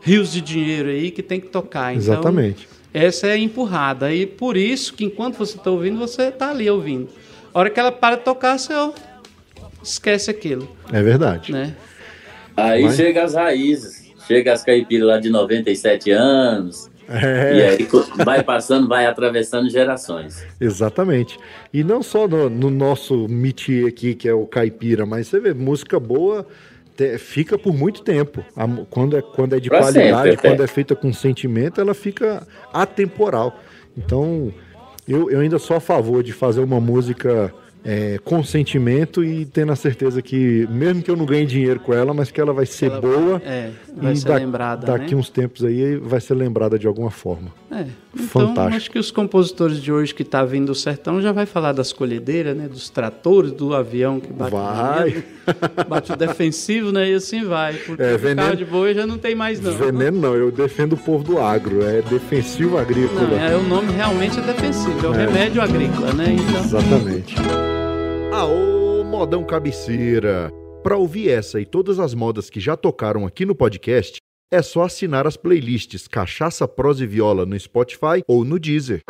rios de dinheiro aí que tem que tocar. Então, Exatamente. essa é a empurrada. E por isso que enquanto você tá ouvindo, você tá ali ouvindo. A hora que ela para de tocar, você ó, esquece aquilo, É verdade. né? Aí Vai. chega as raízes, chega as caipiras lá de 97 anos, É. e aí vai passando, vai atravessando gerações. Exatamente. E não só no, no nosso métier aqui, que é o caipira, mas você vê, música boa te- fica por muito tempo. A quando, é, quando é de Pra qualidade, sempre, quando é feita com sentimento, ela fica atemporal. Então, eu, eu ainda sou a favor de fazer uma música é, com sentimento e tendo a certeza que, mesmo que eu não ganhe dinheiro com ela, mas que ela vai ser Ela- boa. É, vai e ser da- lembrada, daqui né? uns tempos aí vai ser lembrada de alguma forma. É. Então, Fantástico. acho que os compositores de hoje que tá vindo do sertão já vai falar das colhedeiras, né? Dos tratores, do avião que bate, Vai. veneno, bate o defensivo, né? E assim vai. Porque É, o veneno- carro de boi já não tem mais, não. Veneno não, eu defendo o povo do agro, é defensivo agrícola. Não, é, o nome realmente é defensivo, é o remédio agrícola, né? Então, Exatamente. Aô, modão cabeceira! Para ouvir essa e todas as modas que já tocaram aqui no podcast, é só assinar as playlists Cachaça, Prosa e Viola no Spotify ou no Deezer.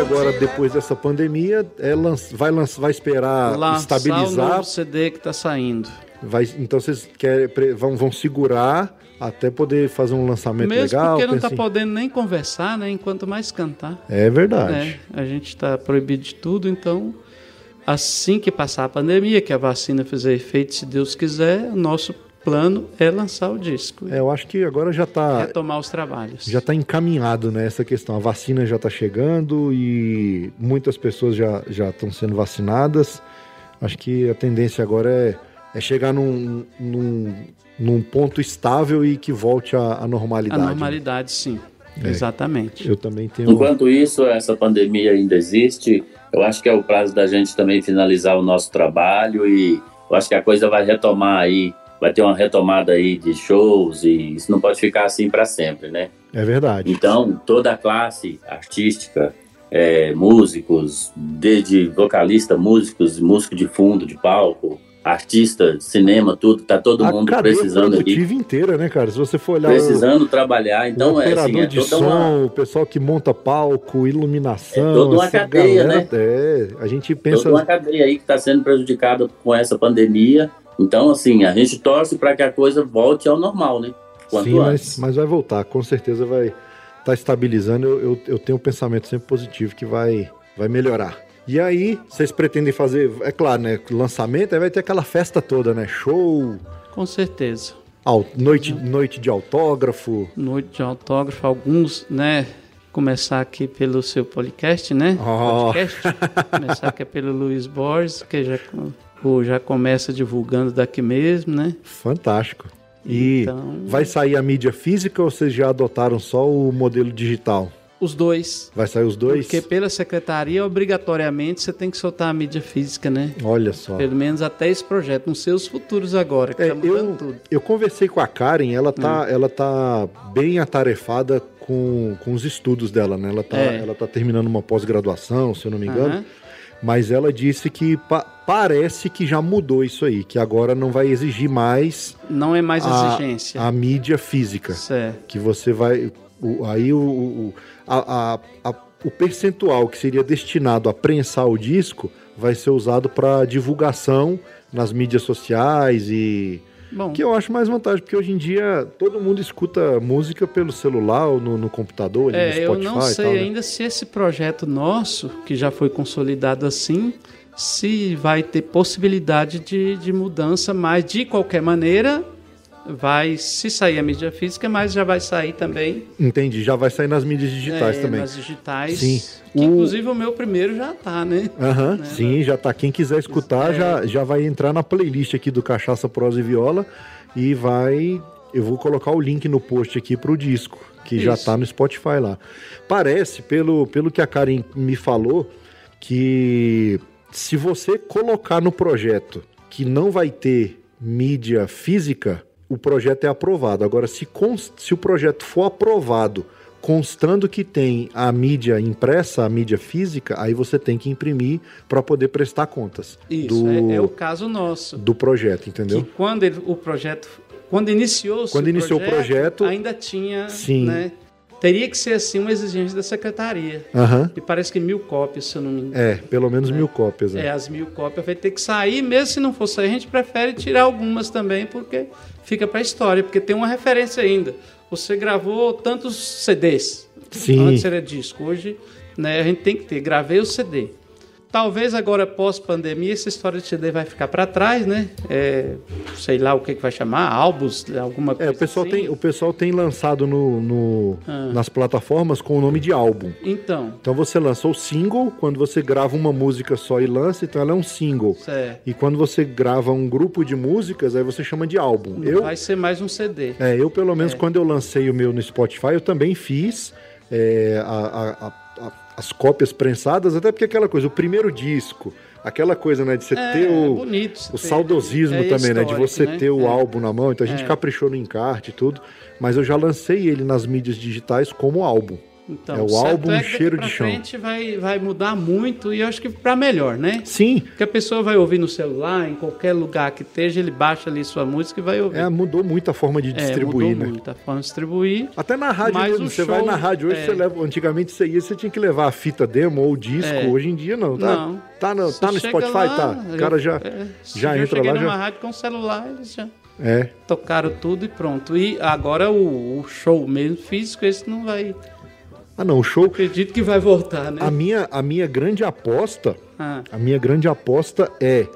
Agora, depois dessa pandemia, é lan- vai, lan- vai esperar lançar o estabilizar. novo CD que tá saindo. Vai, então vocês querem, vão, vão segurar até poder fazer um lançamento Mesmo legal? porque não pensa tá em- podendo nem conversar, né? Enquanto mais cantar. É verdade. É, a gente está proibido de tudo, então assim que passar a pandemia, que a vacina fizer efeito, se Deus quiser, o nosso plano é lançar o disco, É, eu acho que agora já está retomar os trabalhos. já tá encaminhado né, essa questão. A vacina já está chegando e muitas pessoas já já estão sendo vacinadas. Acho que a tendência agora é, é chegar num, num, num ponto estável e que volte à, à a normalidade. né? normalidade, sim. É. Exatamente. Eu também tenho. Enquanto isso, essa pandemia ainda existe, eu acho que é o prazo da gente também finalizar o nosso trabalho e eu acho que a coisa vai retomar aí, vai ter uma retomada aí de shows e isso não pode ficar assim para sempre, né? É verdade. Então, toda a classe artística, é, músicos, desde vocalista, músicos, músico de fundo, de palco, artista, cinema, tudo, tá todo a mundo precisando aqui, produtiva inteira, né, cara? Se você for olhar o- precisando trabalhar. Então, o é assim, é de som, uma, o pessoal que monta palco, iluminação. É toda uma cadeia, galera, né? É, a gente pensa. toda uma cadeia aí que está sendo prejudicada com essa pandemia. Então, assim, a gente torce para que a coisa volte ao normal, né? Quanto Sim, mas, mas vai voltar, com certeza vai estar estabilizando. Eu, eu, eu tenho um pensamento sempre positivo que vai, vai melhorar. E aí, vocês pretendem fazer, é claro, né? Lançamento, aí vai ter aquela festa toda, né? Show, Com certeza. noite, noite de autógrafo. Noite de autógrafo, alguns, né? Começar aqui pelo seu podcast, né? Oh. Podcast. Começar aqui pelo Luiz Borges, que já, o- já começa divulgando daqui mesmo, né? Fantástico. E Então- vai sair a mídia física ou vocês já adotaram só o modelo digital? Os dois. Vai sair os dois? Porque pela secretaria, obrigatoriamente, você tem que soltar a mídia física, né? Olha só. Pelo menos até esse projeto, não sei os futuros agora, que É, tá eu, tudo. eu conversei com a Karen, ela tá, Hum. ela tá bem atarefada com, com os estudos dela, né? Ela tá, É. ela tá terminando uma pós-graduação, se eu não me engano. Aham. Mas ela disse que pa- parece que já mudou isso aí, que agora não vai exigir mais Não é mais a, exigência. a mídia física. Certo. Que você vai. o- aí o, o, a- a- o percentual que seria destinado a prensar o disco vai ser usado para divulgação nas mídias sociais e. Bom, Que eu acho mais vantagem, porque hoje em dia todo mundo escuta música pelo celular ou no, no computador, ali no é, eu Spotify não e sei tal, né? ainda se esse projeto nosso, que já foi consolidado assim, se vai ter possibilidade de, de mudança, mas de qualquer maneira, vai, se sair a mídia física, mas já vai sair também Entendi, já vai sair nas mídias digitais é, também. nas digitais. Sim. Que, O- inclusive o meu primeiro já tá, né? Aham, né, sim, já tá. Quem quiser escutar É. já, já vai entrar na playlist aqui do Cachaça, Prosa e Viola e vai. Eu vou colocar o link no post aqui pro disco, que já Isso. tá no Spotify lá. Parece, pelo, pelo que a Karen me falou, que se você colocar no projeto que não vai ter mídia física, o projeto é aprovado. Agora, se, cons- se o projeto for aprovado constando que tem a mídia impressa, a mídia física, aí você tem que imprimir para poder prestar contas Isso, do, é, é o caso nosso. do projeto, entendeu? Que quando ele- o projeto, quando iniciou Quando iniciou o projeto, ainda tinha, sim. né? Teria que ser assim uma exigência da secretaria. Aham. E parece que mil cópias, se eu não me engano. É, pelo menos mil cópias. né? É, as mil cópias vai ter que sair, mesmo se não for sair, a gente prefere tirar algumas também, porque fica pra história, porque tem uma referência ainda. Você gravou tantos CDs. Sim. Antes era disco, hoje né, a gente tem que ter. Gravei o CD. Talvez agora, pós-pandemia, essa história de CD vai ficar para trás, né? É, sei lá o que, que vai chamar, álbuns, alguma coisa É, o pessoal, assim. tem, o pessoal tem lançado no, no- Ah. nas plataformas com o nome de álbum. Então, Então você lançou o single, quando você grava uma música só e lança, então ela é um single. certo. E quando você grava um grupo de músicas, aí você chama de álbum. Eu, vai ser mais um CD. é, eu pelo menos, É. quando eu lancei o meu no Spotify, eu também fiz é, a- a- a- a- as cópias prensadas, até porque aquela coisa, o primeiro disco, aquela coisa, né, de você É, ter é o, bonito. você o saudosismo É também, né, de você né? ter o É. álbum na mão. Então a gente É. caprichou no encarte e tudo, mas eu já lancei ele nas mídias digitais como álbum. Então, É o álbum é Cheiro de Chão. frente vai, vai mudar muito e eu acho que para melhor, né? Sim, Porque a pessoa vai ouvir no celular, em qualquer lugar que esteja, ele baixa ali sua música e vai ouvir. é, mudou muito a forma de É, distribuir, mudou né? muito a forma de distribuir. Até na rádio mesmo, você vai show, na rádio hoje, é. você leva. Antigamente você ia, você tinha que levar a fita demo ou o disco. É. Hoje em dia não, tá? Não. Tá no, tá no Spotify, lá, tá. O eu- cara já, é, já eu entra cheguei lá, numa já. rádio com o celular, eles já É. tocaram tudo e pronto. E agora o, o show mesmo físico, esse não vai. Ah, não, o show. Acredito que vai voltar, né? A minha, a minha grande aposta, Ah, a minha grande aposta é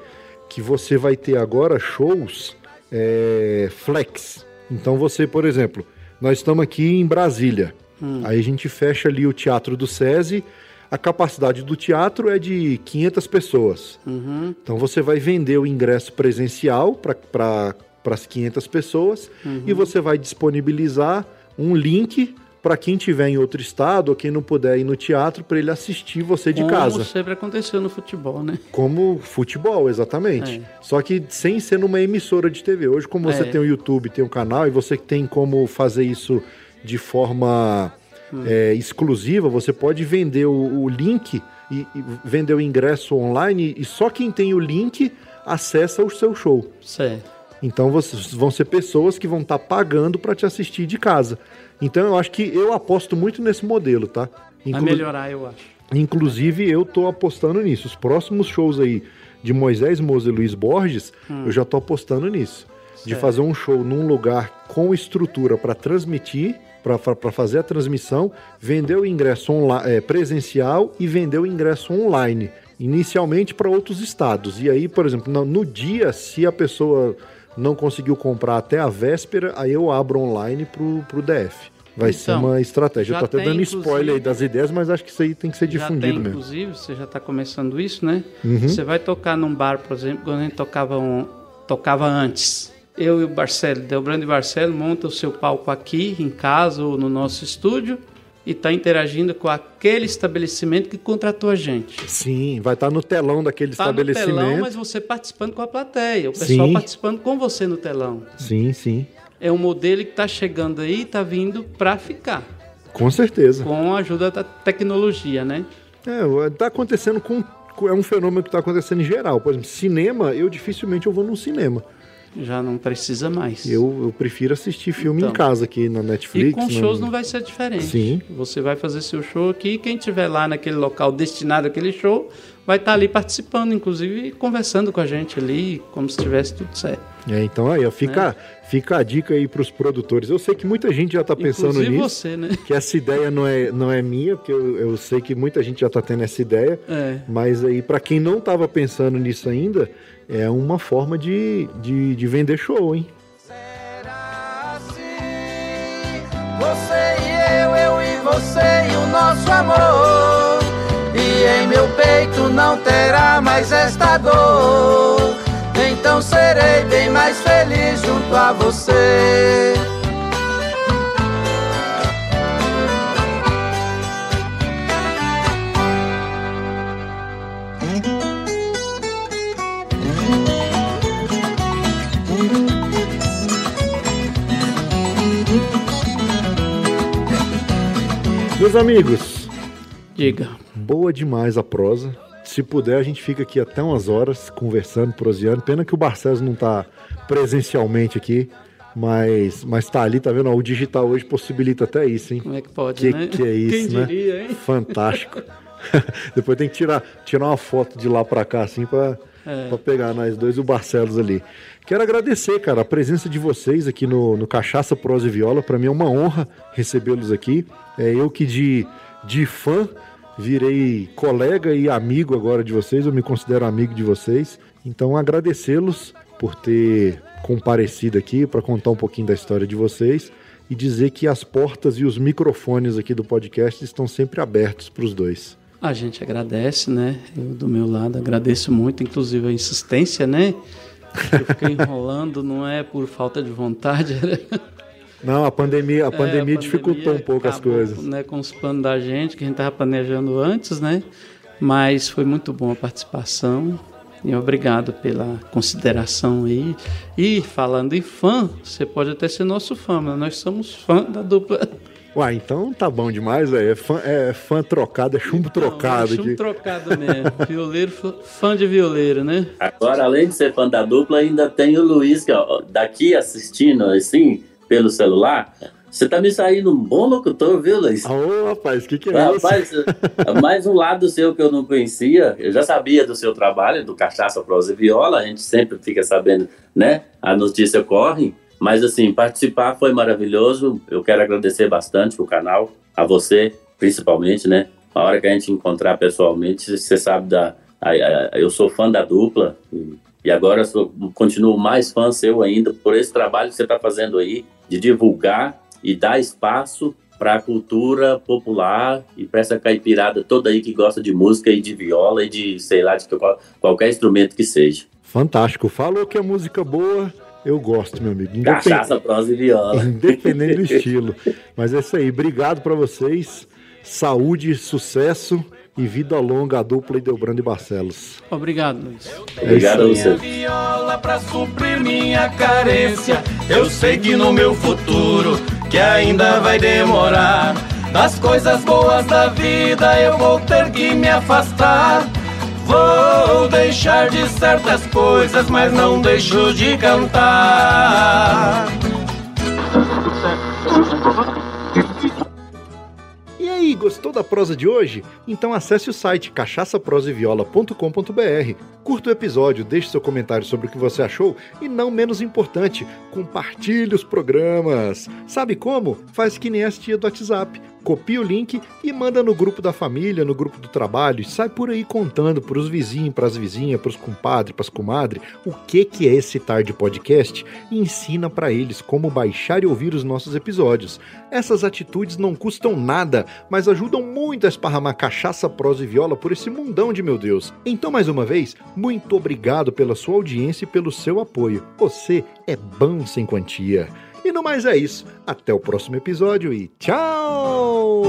que você vai ter agora shows é, flex. Então você, por exemplo, nós estamos aqui em Brasília. Hum. Aí a gente fecha ali o Teatro do SESI. A capacidade do teatro é de 500 pessoas. uhum, Então você vai vender o ingresso presencial para as 500 pessoas Uhum. e você vai disponibilizar um link para quem tiver em outro estado ou quem não puder ir no teatro para ele assistir você de Como casa. sempre aconteceu no futebol, né? Como futebol, exatamente. É. Só que sem ser numa emissora de TV. Hoje, como você É. tem o YouTube, tem o canal, e você tem como fazer isso de forma Hum. é, exclusiva, você pode vender o, o link e, e vender o ingresso online e só quem tem o link acessa o seu show. Certo. Então vocês vão ser pessoas que vão estar pagando para te assistir de casa. Então eu acho que eu aposto muito nesse modelo, tá? Vai Inclu- melhorar, eu acho. Inclusive, eu tô apostando nisso. Os próximos shows aí de Moisés Moza e Luiz Borges, eu já tô apostando nisso. De Hum. Certo. fazer um show num lugar com estrutura para transmitir, para fazer a transmissão, vender o ingresso é, presencial e vender o ingresso online. Inicialmente para outros estados. E aí, por exemplo, no, no dia, se a pessoa não conseguiu comprar até a véspera, aí eu abro online pro, pro DF. Vai ser Então, uma estratégia. Eu tô até dando spoiler aí das ideias, mas acho que isso aí tem que ser difundido tem, mesmo. inclusive, você já está começando isso, né? Uhum. Você vai tocar num bar, por exemplo, quando a gente tocava, um- tocava antes. Eu e o Barcelo, Delbrando e Barcelo, monta o seu palco aqui, em casa ou no nosso estúdio. E está interagindo com aquele estabelecimento que contratou a gente. Sim, vai estar no telão daquele Tá no estabelecimento. telão, mas você participando com a plateia, o pessoal Sim. participando com você no telão. Sim, sim. É um modelo que está chegando aí e está vindo para ficar, Com certeza. com a ajuda da tecnologia, né? É, tá acontecendo com. É um fenômeno que tá acontecendo em geral. Por exemplo, cinema, eu dificilmente eu vou num cinema. Já não precisa mais. Eu, eu prefiro assistir filme em Então. casa aqui na Netflix. E com na- shows não vai ser diferente. Sim. Você vai fazer seu show aqui, quem estiver lá naquele local destinado àquele show, vai estar ali participando, inclusive conversando com a gente ali, como se tivesse tudo certo. É, então aí, ó, fica, Né? Fica a dica aí pros produtores. Eu sei que muita gente já tá pensando inclusive nisso. você, né? Que essa ideia não é, não é minha, porque eu, eu sei que muita gente já tá tendo essa ideia. É. Mas aí, pra quem não tava pensando nisso ainda, é uma forma de, de, de vender show, hein? Será assim? Você e eu, eu e você e o nosso amor. E em meu peito não terá mais esta dor. Então serei bem mais feliz junto a você. Meus amigos, Diga. boa demais a prosa. Se puder, a gente fica aqui até umas horas conversando, proseando. Pena que o Barcelos não tá presencialmente aqui, mas, mas tá ali, tá vendo? Ó, O digital hoje possibilita até isso, hein? Como é que pode, Que né? que é isso, Quem né? diria, hein? Fantástico. Depois tem que tirar, tirar uma foto de lá pra cá, assim, pra, É. pra pegar nós dois o Barcelos ali. Quero agradecer, cara, a presença de vocês aqui no, no Cachaça, Prosa e Viola. Pra mim é uma honra recebê-los aqui. É eu que de, de fã virei colega e amigo agora de vocês. Eu me considero amigo de vocês. Então, agradecê-los por ter comparecido aqui para contar um pouquinho da história de vocês e dizer que as portas e os microfones aqui do podcast estão sempre abertos para os dois. A gente agradece, né? Eu, do meu lado, agradeço muito, inclusive a insistência, né? Eu fiquei enrolando, não é por falta de vontade. era- Não, a pandemia, a É, pandemia dificultou um pouco as coisas. Né, com os planos da gente, que a gente estava planejando antes, né? Mas foi muito bom a participação. E obrigado pela consideração aí. E falando em fã, você pode até ser nosso fã, mas nós somos fã da dupla. Uai, então tá bom demais, velho. É fã, é fã trocado, é chumbo trocado Não, é chumbo aqui. trocado mesmo. Violeiro, fã- fã de violeiro, né? Agora, além de ser fã da dupla, ainda tem o Luiz, que ó, daqui assistindo assim, pelo celular. Você tá me saindo um bom locutor, viu, Luiz? Ô, rapaz, o que, que é isso? Rapaz, mais um lado seu que eu não conhecia. Eu já sabia do seu trabalho, do Cachaça, Prosa e Viola. A gente sempre fica sabendo, né? A notícia corre. Mas, assim, participar foi maravilhoso. Eu quero agradecer bastante o canal, a você, principalmente, né? A hora que a gente encontrar pessoalmente, você sabe da. eu sou fã da dupla. E, agora sou- continuo mais fã seu ainda por esse trabalho que você está fazendo aí, de divulgar e dar espaço para a cultura popular e para essa caipirada toda aí que gosta de música e de viola e de, sei lá, de qual- qualquer instrumento que seja. Fantástico. Falou que é música boa, eu gosto, meu amigo. Independ- Cachaça, prosa e viola. Independente do estilo. Mas é isso aí. Obrigado pra vocês. Saúde, sucesso e vida longa a dupla Ideobrando e Barcelos. Obrigado, Luiz. Obrigado a você. viola pra suprir minha carência. Eu sei que no meu futuro, que ainda vai demorar, das coisas boas da vida eu vou ter que me afastar. Vou deixar de certas coisas, mas não deixo de cantar. Gostou da prosa de hoje? Então acesse o site cachaçaproseviola.com.br. Curta o episódio, deixe seu comentário sobre o que você achou e, não menos importante, compartilhe os programas. Sabe como? Faz que nem as tia do WhatsApp. Copia o link e manda no grupo da família, no grupo do trabalho sai por aí contando pros vizinhos, pras vizinhas, pros compadres, pras comadres, o que que é esse Tarde Podcast e ensina pra eles como baixar e ouvir os nossos episódios. Essas atitudes não custam nada, mas ajudam muito a esparramar cachaça, prosa e viola por esse mundão de meu Deus. Então, mais uma vez, muito obrigado pela sua audiência e pelo seu apoio. Você é bom sem quantia. E no mais é isso. Até o próximo episódio e tchau!